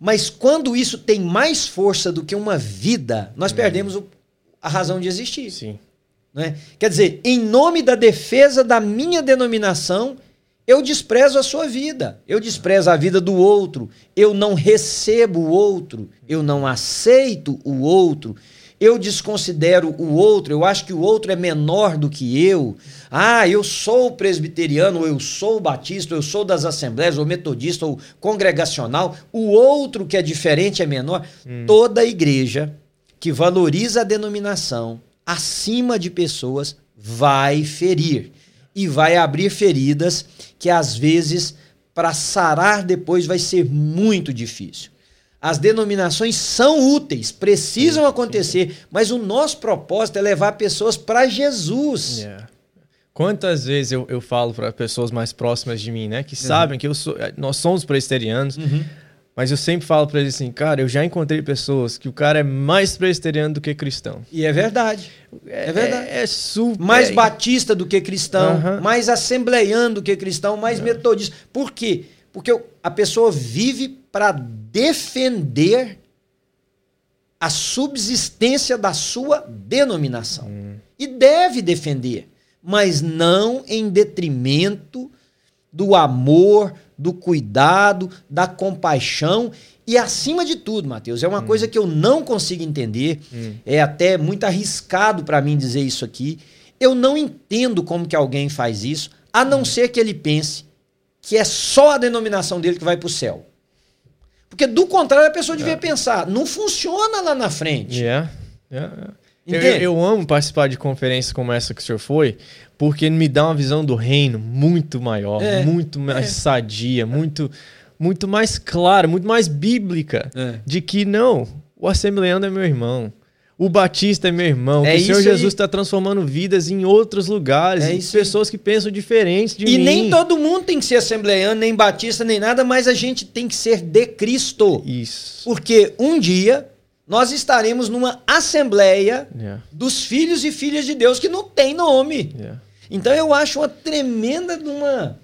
Mas quando isso tem mais força do que uma vida, nós perdemos o- a razão de existir. Sim. Né? Quer dizer, em nome da defesa da minha denominação, eu desprezo a sua vida, eu desprezo a vida do outro, eu não recebo o outro, eu não aceito o outro, eu desconsidero o outro, eu acho que o outro é menor do que eu. Ah, eu sou presbiteriano, ou eu sou batista, ou eu sou das assembleias, ou metodista, ou congregacional. O outro que é diferente é menor. Hum. Toda igreja que valoriza a denominação acima de pessoas vai ferir e vai abrir feridas que às vezes para sarar depois vai ser muito difícil. As denominações são úteis, precisam sim, acontecer, sim. mas o nosso propósito é levar pessoas para Jesus. Yeah. Quantas vezes eu, eu falo para pessoas mais próximas de mim, né, que uhum. sabem que eu sou, nós somos presbiterianos, uhum. mas eu sempre falo para eles assim, cara, eu já encontrei pessoas que o cara é mais presbiteriano do que cristão. E é verdade. É, é verdade. É, é super. Mais batista do que cristão, uhum. mais assembleiano do que cristão, mais metodista. Por quê? Porque a pessoa vive para defender a subsistência da sua denominação. Hum. E deve defender, mas não em detrimento do amor, do cuidado, da compaixão e acima de tudo, Mateus, é uma hum. coisa que eu não consigo entender, hum. é até muito arriscado para mim dizer isso aqui. Eu não entendo como que alguém faz isso, a não hum. ser que ele pense que é só a denominação dele que vai para o céu. Porque do contrário, a pessoa devia é. pensar, não funciona lá na frente. Yeah. Yeah, yeah. Eu, eu, amo participar de conferências como essa que o senhor foi, porque me dá uma visão do reino muito maior, é. muito mais é. sadia, muito, muito mais clara, muito mais bíblica. É. De que não, o assembleando é meu irmão. O Batista é meu irmão. É que o Senhor Jesus está transformando vidas em outros lugares. É pessoas que pensam diferentes de e mim. E nem todo mundo tem que ser assembleano, nem batista, nem nada, mas a gente tem que ser de Cristo. Isso. Porque um dia nós estaremos numa assembleia yeah. dos filhos e filhas de Deus que não tem nome. Yeah. Então eu acho uma tremenda uma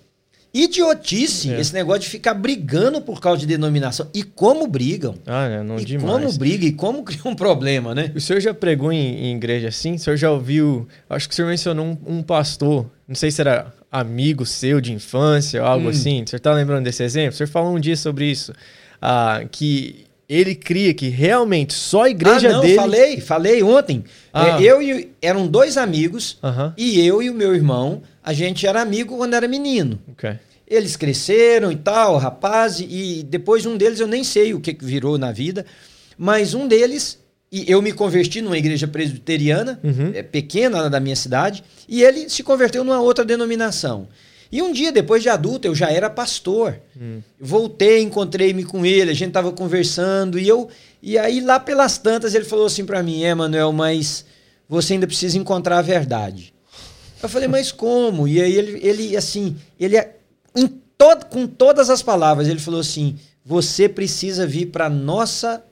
idiotice é. esse negócio de ficar brigando por causa de denominação. E como brigam? Ah, é, não e demais. como briga e como [laughs] cria um problema, né? O senhor já pregou em, em igreja assim? O senhor já ouviu? Acho que o senhor mencionou um, um pastor, não sei se era amigo seu de infância ou algo hum. assim. O senhor está lembrando desse exemplo? O senhor falou um dia sobre isso. Ah, que ele cria que realmente só a igreja ah, não, dele. Falei, falei ontem. Ah. É, eu e eram dois amigos uh -huh. e eu e o meu irmão a gente era amigo quando era menino. Okay. Eles cresceram e tal, rapaz, e depois um deles eu nem sei o que virou na vida, mas um deles, e eu me converti numa igreja presbiteriana, uhum. é, pequena da minha cidade, e ele se converteu numa outra denominação. E um dia, depois de adulto, eu já era pastor. Hum. Voltei, encontrei-me com ele, a gente estava conversando, e eu. E aí, lá pelas tantas, ele falou assim para mim: É, Manuel, mas você ainda precisa encontrar a verdade. Eu falei, mas como? E aí ele, ele assim, ele é, todo, com todas as palavras, ele falou assim: você precisa vir para nossa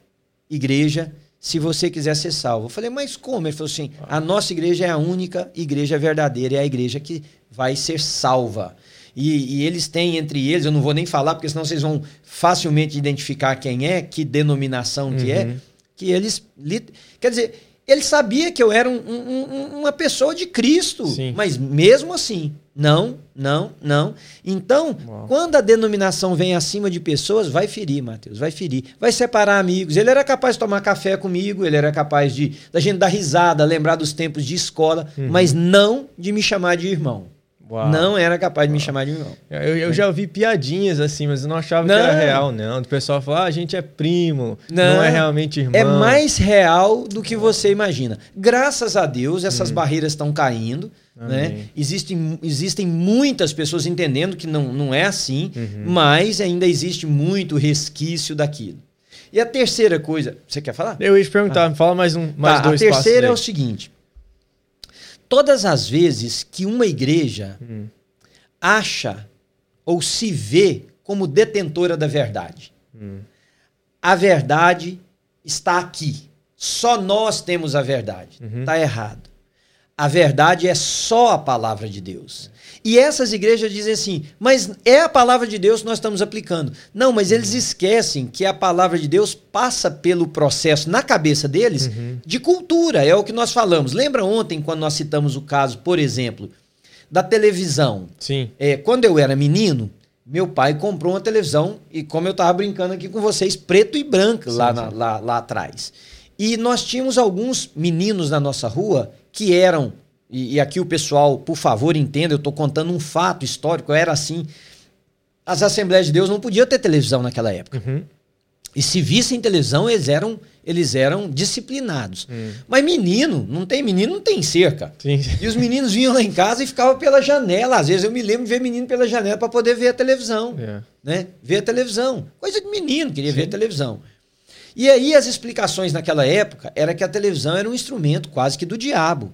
igreja se você quiser ser salvo. Eu falei, mas como? Ele falou assim: a nossa igreja é a única igreja verdadeira, é a igreja que vai ser salva. E, e, eles têm entre eles, eu não vou nem falar, porque senão vocês vão facilmente identificar quem é, que denominação que é, uhum. que eles. Quer dizer, ele sabia que eu era um, um, uma pessoa de Cristo. Sim. Mas mesmo assim, não, não, não. Então, Uau. quando a denominação vem acima de pessoas, vai ferir, Mateus, vai ferir. Vai separar amigos. Ele era capaz de tomar café comigo, ele era capaz de da gente dar risada, lembrar dos tempos de escola, uhum. mas não de me chamar de irmão. Uau. Não era capaz de me chamar de irmão. Eu, eu, já ouvi piadinhas assim, mas eu não achava não. que era real, não. O pessoal fala, ah, a gente é primo, não, não é realmente irmão. É mais real do que você imagina. Graças a Deus, essas hum. barreiras estão caindo. Né? Existem, existem muitas pessoas entendendo que não, não é assim, uhum. mas ainda existe muito resquício daquilo. E a terceira coisa, você quer falar? Eu ia te perguntar, ah. fala mais um, mais tá, dois A terceira é o seguinte: todas as vezes que uma igreja hum. acha ou se vê como detentora da verdade, hum. a verdade está aqui. Só nós temos a verdade. Está uhum. errado. A verdade é só a palavra de Deus. E essas igrejas dizem assim, mas é a palavra de Deus que nós estamos aplicando. Não, mas eles esquecem que a palavra de Deus passa pelo processo na cabeça deles Uhum. de cultura. É o que nós falamos. Lembra ontem quando nós citamos o caso, por exemplo, da televisão? Sim. É, quando eu era menino, meu pai comprou uma televisão e como eu estava brincando aqui com vocês, preto e branco lá, Sim, na- sim. lá, lá atrás. E nós tínhamos alguns meninos na nossa rua que eram, e, e aqui o pessoal, por favor, entenda, eu estou contando um fato histórico, era assim. As Assembleias de Deus não podiam ter televisão naquela época. Uhum. E se vissem televisão, eles eram, eles eram disciplinados. Hum. Mas menino, não tem menino, não tem cerca. Sim. E os meninos vinham lá em casa e ficavam pela janela. Às vezes eu me lembro de ver menino pela janela para poder ver a televisão. É. Né? Ver a televisão. Coisa de menino, queria ver a televisão. E aí as explicações naquela época era que a televisão era um instrumento quase que do diabo.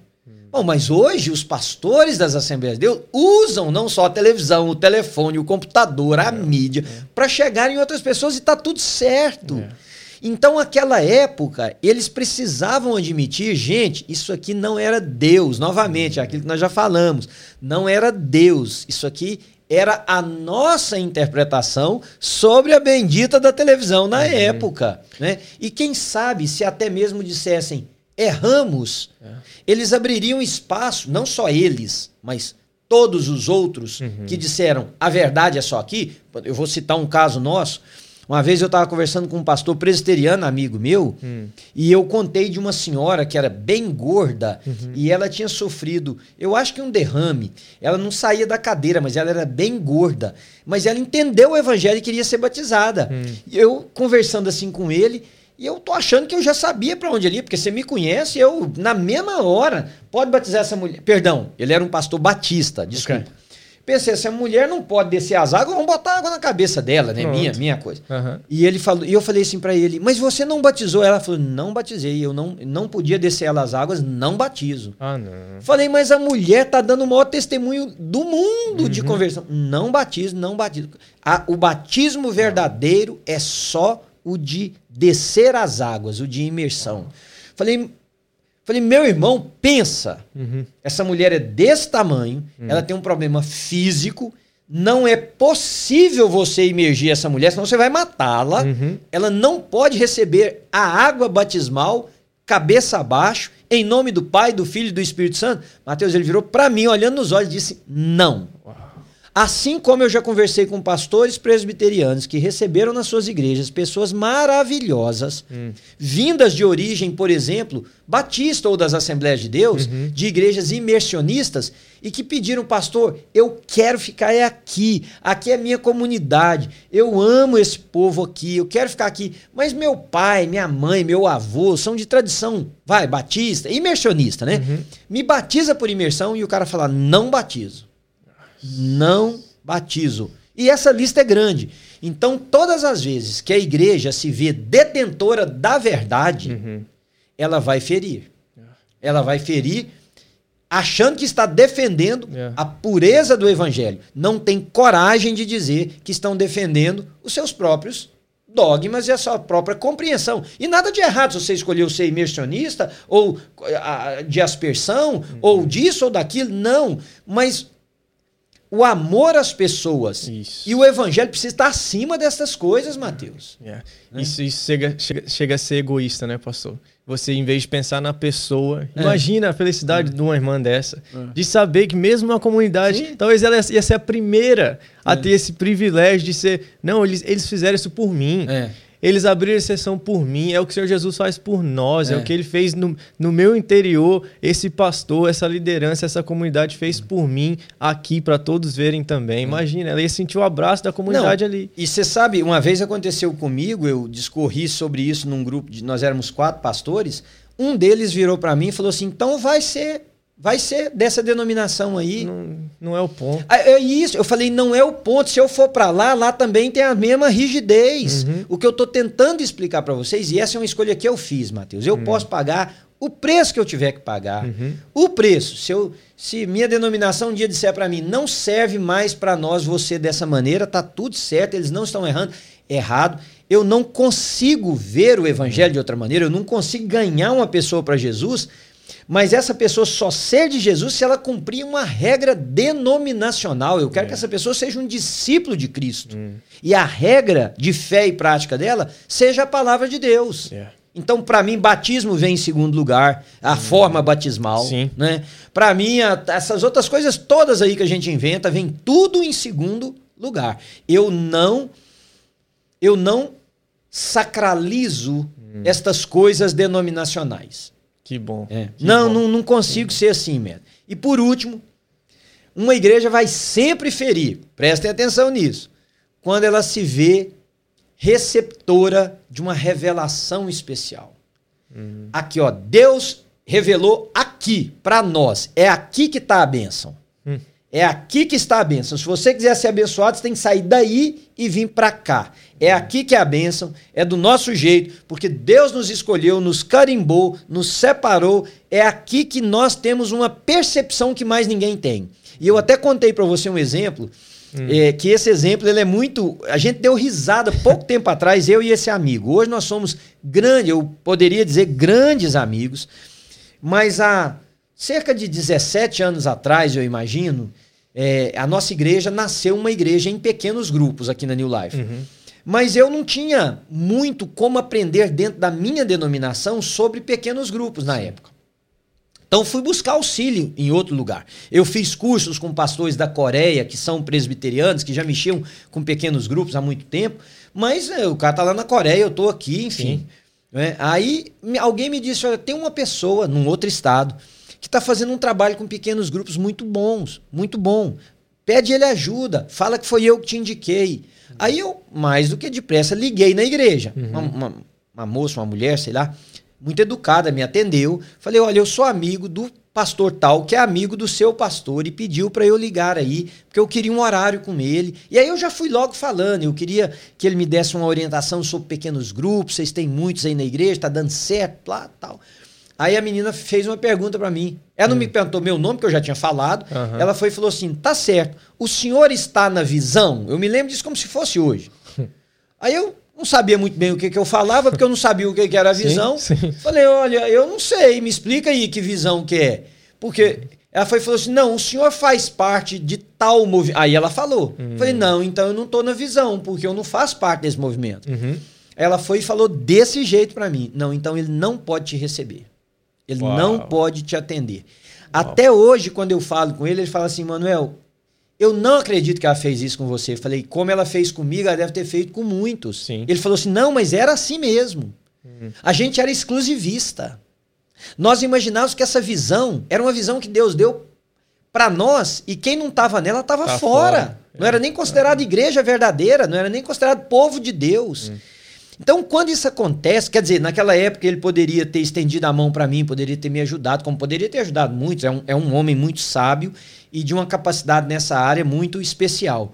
Bom, mas hoje os pastores das Assembleias de Deus usam não só a televisão, o telefone, o computador, a mídia, para chegar em outras pessoas e tá tudo certo. É. Então, naquela época, eles precisavam admitir, gente, isso aqui não era Deus. Novamente, é aquilo que nós já falamos. Não era Deus. Isso aqui era a nossa interpretação sobre a bendita da televisão na época. Né? E quem sabe se até mesmo dissessem erramos, eles abririam espaço, não só eles, mas todos os outros que disseram a verdade é só aqui. Eu vou citar um caso nosso. Uma vez eu estava conversando com um pastor presbiteriano, amigo meu, e eu contei de uma senhora que era bem gorda e ela tinha sofrido, eu acho que um derrame. Ela não saía da cadeira, mas ela era bem gorda. Mas ela entendeu o evangelho e queria ser batizada. E eu conversando assim com ele, e eu tô achando que eu já sabia para onde ele ia, porque você me conhece, eu, na mesma hora, pode batizar essa mulher. Perdão, ele era um pastor batista, desculpa. Ok. Pensei, essa mulher não pode descer as águas, vamos botar água na cabeça dela, né? Pronto. Minha, minha coisa. Aham. E ele falou, e eu falei assim para ele, mas você não batizou? Ela falou, não batizei, eu não, não podia descer ela as águas, não batizo. Ah, não. Falei, mas a mulher tá dando o maior testemunho do mundo de conversão. Não batizo, não batizo. A- o batismo verdadeiro é só o de descer as águas, o de imersão. Falei, falei, meu irmão, pensa. Uhum. Essa mulher é desse tamanho, ela tem um problema físico, não é possível você imergir essa mulher, senão você vai matá-la. Uhum. Ela não pode receber a água batismal cabeça abaixo, em nome do Pai, do Filho e do Espírito Santo. Mateus, ele virou para mim, olhando nos olhos, e disse: Não. Assim como eu já conversei com pastores presbiterianos que receberam nas suas igrejas pessoas maravilhosas, vindas de origem, por exemplo, batista ou das Assembleias de Deus, de igrejas imersionistas, e que pediram, pastor, eu quero ficar é aqui, aqui é minha comunidade, eu amo esse povo aqui, eu quero ficar aqui, mas meu pai, minha mãe, meu avô são de tradição, vai, batista, imersionista, né? Me batiza por imersão e o cara fala, não batizo não batizo. E essa lista é grande. Então, todas as vezes que a igreja se vê detentora da verdade, ela vai ferir. Ela vai ferir achando que está defendendo É. a pureza do evangelho. Não tem coragem de dizer que estão defendendo os seus próprios dogmas e a sua própria compreensão. E nada de errado se você escolheu ser imersionista ou ah, de aspersão ou disso ou daquilo, não. Mas o amor às pessoas Isso. e o evangelho precisa estar acima dessas coisas, Mateus. É. Isso, isso chega, chega, chega a ser egoísta, né, pastor? Você, em vez de pensar na pessoa, É. imagina a felicidade de uma irmã dessa, de saber que mesmo na comunidade, Sim. talvez ela ia ser a primeira a ter esse privilégio de ser, não, eles, eles fizeram isso por mim. É. Eles abriram exceção por mim, é o que o Senhor Jesus faz por nós, é, É. o que ele fez no, no meu interior, esse pastor, essa liderança, essa comunidade fez por mim aqui para todos verem também. Imagina, ela ia sentir o abraço da comunidade ali. E você sabe, uma vez aconteceu comigo, eu discorri sobre isso num grupo de nós éramos quatro pastores. Um deles virou para mim e falou assim: "Então vai ser, vai ser dessa denominação aí". Não, não é o ponto. Ah, É isso, eu falei, não é o ponto. Se eu for para lá, lá também tem a mesma rigidez. O que eu tô tentando explicar para vocês, e essa é uma escolha que eu fiz, Matheus. Eu posso pagar o preço que eu tiver que pagar. O preço. Se, eu, se minha denominação um dia disser para mim, não serve mais para nós você dessa maneira, tá tudo certo, eles não estão errando. Errado. Eu não consigo ver o evangelho de outra maneira, eu não consigo ganhar uma pessoa para Jesus Mas essa pessoa só ser de Jesus se ela cumprir uma regra denominacional. Eu quero É. que essa pessoa seja um discípulo de Cristo. E a regra de fé e prática dela seja a palavra de Deus. Yeah. Então, para mim, batismo vem em segundo lugar, a forma batismal. Sim. Né? Para mim, a- essas outras coisas todas aí que a gente inventa, vem tudo em segundo lugar. Eu não, eu não sacralizo estas coisas denominacionais. Que bom. É. Que Não, bom. não, não consigo ser assim, mesmo. E por último, uma igreja vai sempre ferir, prestem atenção nisso, quando ela se vê receptora de uma revelação especial. Uhum. Aqui, ó, Deus revelou aqui para nós. É aqui que está a bênção. Hum. É aqui que está a bênção. Se você quiser ser abençoado, você tem que sair daí e vir para cá. É aqui que é a bênção, é do nosso jeito, porque Deus nos escolheu, nos carimbou, nos separou. É aqui que nós temos uma percepção que mais ninguém tem. E eu até contei para você um exemplo, é, que esse exemplo ele é muito. A gente deu risada pouco tempo atrás, eu e esse amigo. Hoje nós somos grandes, eu poderia dizer grandes amigos, mas há cerca de 17 anos atrás, eu imagino, é, a nossa igreja nasceu uma igreja em pequenos grupos aqui na New Life. Uhum. Mas eu não tinha muito como aprender dentro da minha denominação sobre pequenos grupos na época. Então fui buscar auxílio em outro lugar. Eu fiz cursos com pastores da Coreia, que são presbiterianos, que já mexiam com pequenos grupos há muito tempo, mas é, o cara tá lá na Coreia, eu tô aqui, enfim. né? Aí alguém me disse, olha, tem uma pessoa num outro estado que está fazendo um trabalho com pequenos grupos muito bons, muito bom. Pede ele ajuda, fala que foi eu que te indiquei. Aí eu, mais do que depressa, liguei na igreja. Uma, uma- uma moça, uma mulher, sei lá, muito educada, me atendeu. Falei, olha, eu sou amigo do pastor tal, que é amigo do seu pastor, e pediu para eu ligar aí, porque eu queria um horário com ele. E aí eu já fui logo falando, eu queria que ele me desse uma orientação sobre pequenos grupos, vocês têm muitos aí na igreja, tá dando certo, lá, tal. Aí a menina fez uma pergunta para mim. Ela não me perguntou meu nome, que eu já tinha falado. Aham. Ela foi e falou assim: tá certo, o senhor está na visão? Eu me lembro disso como se fosse hoje. [laughs] Aí eu não sabia muito bem o que, que eu falava, porque eu não sabia o que, que era a Sim, visão. sim. Falei, olha, eu não sei, me explica aí que visão que é. Porque ela foi e falou assim: não, o senhor faz parte de tal movimento. Aí ela falou. Hum. Falei, não, então eu não tô na visão, porque eu não faço parte desse movimento. Uhum. Ela foi e falou desse jeito pra mim. Não, então ele não pode te receber. Ele Uau. não pode te atender. Até hoje, quando eu falo com ele, ele fala assim, Manuel, eu não acredito que ela fez isso com você. Eu falei, como ela fez comigo, ela deve ter feito com muitos. Sim. Ele falou assim, não, mas era assim mesmo. Uhum. A gente era exclusivista. Nós imaginávamos que essa visão era uma visão que Deus deu para nós e quem não estava nela estava Tá fora. fora. Não era nem considerado igreja verdadeira, não era nem considerado povo de Deus. Então, quando isso acontece, quer dizer, naquela época ele poderia ter estendido a mão para mim, poderia ter me ajudado, como poderia ter ajudado muitos. É um, é um homem muito sábio e de uma capacidade nessa área muito especial.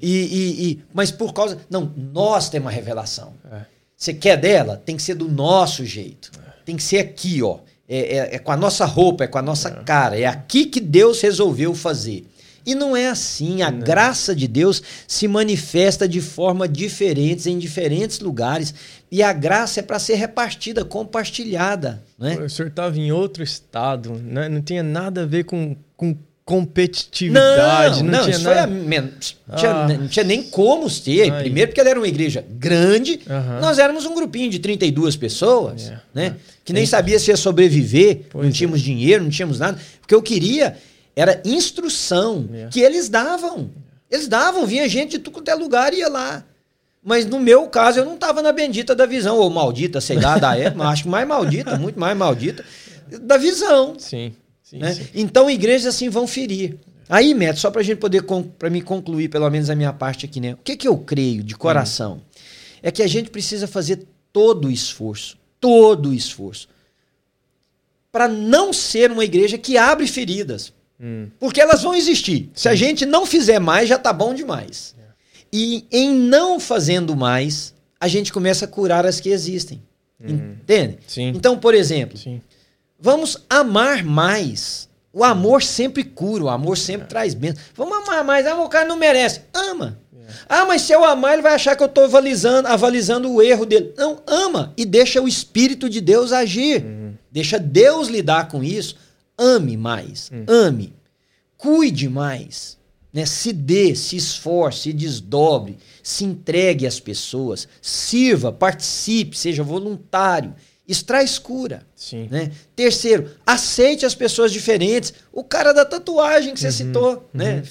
E, e- e- mas por causa. Não, nós temos uma revelação. É. Você quer dela? Tem que ser do nosso jeito. Tem que ser aqui, ó. É, é- é com a nossa roupa, é com a nossa cara. É aqui que Deus resolveu fazer. E não é assim. A graça de Deus se manifesta de forma diferente em diferentes lugares. E a graça é para ser repartida, compartilhada. Né? O senhor estava em outro estado, né? não tinha nada a ver com, com Não, competitividade, não, não, tinha isso foi a nada. não tinha, Ah. não tinha nem como ter. Aí. Primeiro porque ela era uma igreja grande, Aham. nós éramos um grupinho de 32 pessoas, É, né? é. Que nem sabia se ia sobreviver, Pois não é. tínhamos dinheiro, não tínhamos nada. O que eu queria era instrução É. que eles davam. Eles davam, vinha gente de tudo quanto é lugar e ia lá. Mas no meu caso, eu não estava na bendita da visão, ou maldita, sei lá, da época, acho que mais maldita, muito mais maldita, da visão. Sim, sim, Né? sim. Então igrejas assim vão ferir. Aí, Neto, só para a gente poder, para me concluir pelo menos a minha parte aqui, né? O que, que eu creio de coração? É que a gente precisa fazer todo o esforço, todo o esforço, para não ser uma igreja que abre feridas. Hum, Porque elas vão existir. Se a gente não fizer mais, já tá bom demais. E em não fazendo mais, a gente começa a curar as que existem. Entende? sim, Então, por exemplo, sim. Vamos amar mais. O amor sempre cura, o amor sempre traz bênção. Vamos amar mais. Ah, o cara não merece. Ama. Ah, mas se eu amar, ele vai achar que eu estou avalizando, avalizando o erro dele. Não, ama e deixa o Espírito de Deus agir. Deixa Deus lidar com isso. Ame mais. Ame. Cuide mais. Né? Se dê, se esforce, se desdobre, se entregue às pessoas, sirva, participe, seja voluntário. Isso traz cura. Sim. Né? Terceiro, aceite as pessoas diferentes. O cara da tatuagem que você citou, né?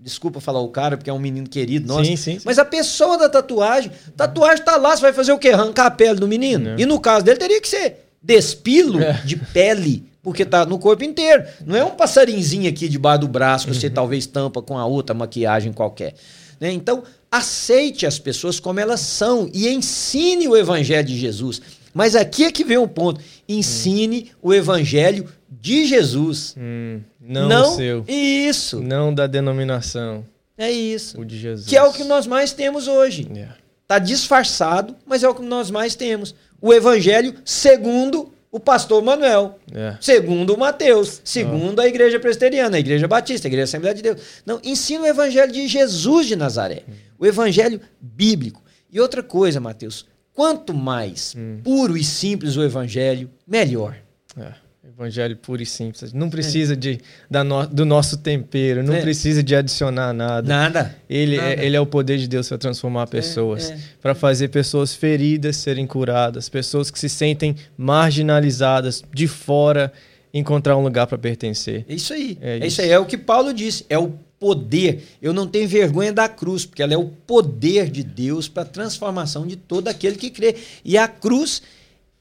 Desculpa falar o cara, porque é um menino querido nosso. Sim, sim, sim. Mas a pessoa da tatuagem, tatuagem tá lá, você vai fazer o quê? Arrancar a pele do menino? Não. E no caso dele, teria que ser despilo É. de pele, porque tá no corpo inteiro. Não é um passarinzinho aqui debaixo do braço que Uhum. você talvez tampa com a outra maquiagem qualquer. né? Então, aceite as pessoas como elas são e ensine o evangelho de Jesus. Mas aqui é que vem o ponto. Ensine o evangelho de Jesus. Hum, não, o seu. Isso. Não da denominação. É isso. O de Jesus. Que é o que nós mais temos hoje. Yeah. Tá disfarçado, mas é o que nós mais temos. O evangelho segundo o pastor Manuel, Yeah. segundo o Mateus, segundo a igreja presbiteriana, a igreja batista, a igreja Assembleia de Deus. Não, ensina o evangelho de Jesus de Nazaré, o evangelho bíblico. E outra coisa, Mateus, quanto mais puro e simples o evangelho, melhor. É, Evangelho puro e simples. Não precisa de, da no- do nosso tempero, não É. precisa de adicionar nada. Nada. Ele, Nada. é, ele é o poder de Deus para transformar pessoas, é. para fazer pessoas feridas serem curadas, pessoas que se sentem marginalizadas de fora encontrar um lugar para pertencer. É isso aí. É É, isso isso. aí. É o que Paulo disse. É o poder. Eu não tenho vergonha da cruz, porque ela é o poder de Deus para a transformação de todo aquele que crê. E a cruz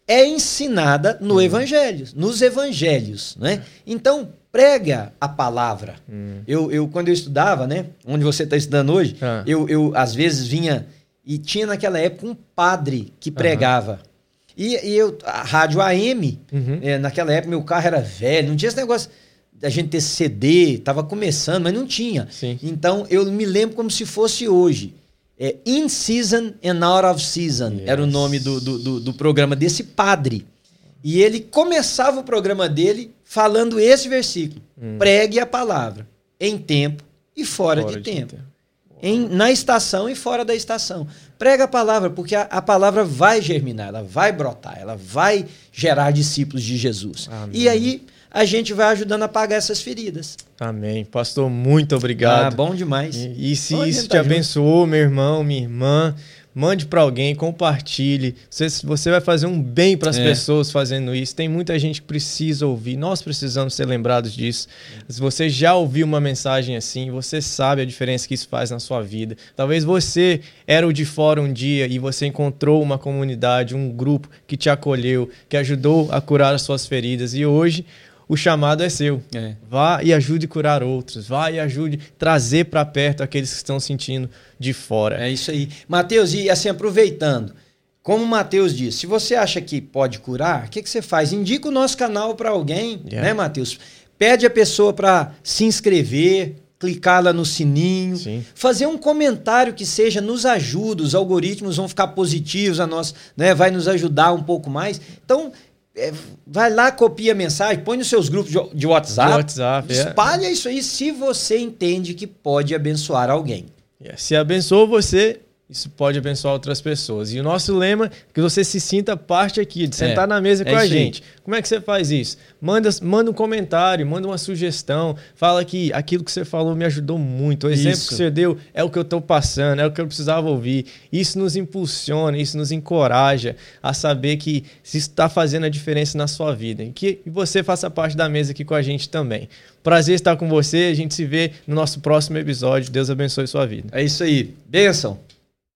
é ensinada Uhum. no evangelho, nos evangelhos, né? Então, prega a palavra. Uhum. Eu, eu, quando eu estudava, né? Onde você está estudando hoje, Ah. eu, eu, às vezes, vinha... E tinha naquela época um padre que pregava. E, e eu, a rádio AM, Uhum. é, naquela época meu carro era velho, não tinha esse negócio da gente ter CD, tava começando, mas não tinha. Sim. Então eu me lembro como se fosse hoje. É, In Season and Out of Season Yes. era o nome do, do, do- do programa desse padre. E ele começava o programa dele falando esse versículo: pregue a palavra em tempo e fora, de, tempo. Em- na estação e fora da estação. Prega a palavra, porque a, a palavra vai germinar, ela vai brotar, ela vai gerar discípulos de Jesus. Amém. E aí a gente vai ajudando a apagar essas feridas. Amém. Pastor, muito obrigado. Ah, bom demais. E, e se Pode isso te junto. abençoou, meu irmão, minha irmã, mande para alguém, compartilhe. Você, você vai fazer um bem para as É. pessoas fazendo isso. Tem muita gente que precisa ouvir. Nós precisamos ser lembrados disso. Se você já ouviu uma mensagem assim, você sabe a diferença que isso faz na sua vida. Talvez você era o de fora um dia e você encontrou uma comunidade, um grupo que te acolheu, que ajudou a curar as suas feridas e hoje o chamado é seu. É. Vá e ajude a curar outros. Vá e ajude a trazer para perto aqueles que estão sentindo de fora. É isso aí. Mateus, e assim, aproveitando, como o Mateus disse, se você acha que pode curar, o que, que você faz? Indica o nosso canal para alguém, Yeah. né, Mateus? Pede a pessoa para se inscrever, clicar lá no sininho, Sim. fazer um comentário que seja, nos ajuda, os algoritmos vão ficar positivos, a nós, né, vai nos ajudar um pouco mais. Então, é, vai lá, copia a mensagem, põe nos seus grupos de, de WhatsApp, De WhatsApp, é. espalha isso aí se você entende que pode abençoar alguém. Yeah. Se abençoou você, isso pode abençoar outras pessoas. E o nosso lema é que você se sinta parte aqui, de sentar É, na mesa é com a isso aí. gente. Como é que você faz isso? Manda, manda um comentário, manda uma sugestão, fala que aquilo que você falou me ajudou muito. O exemplo Isso. que você deu é o que eu estou passando, é o que eu precisava ouvir. Isso nos impulsiona, isso nos encoraja a saber que isso está fazendo a diferença na sua vida. E que você faça parte da mesa aqui com a gente também. Prazer estar com você. A gente se vê no nosso próximo episódio. Deus abençoe sua vida. É isso aí. Benção.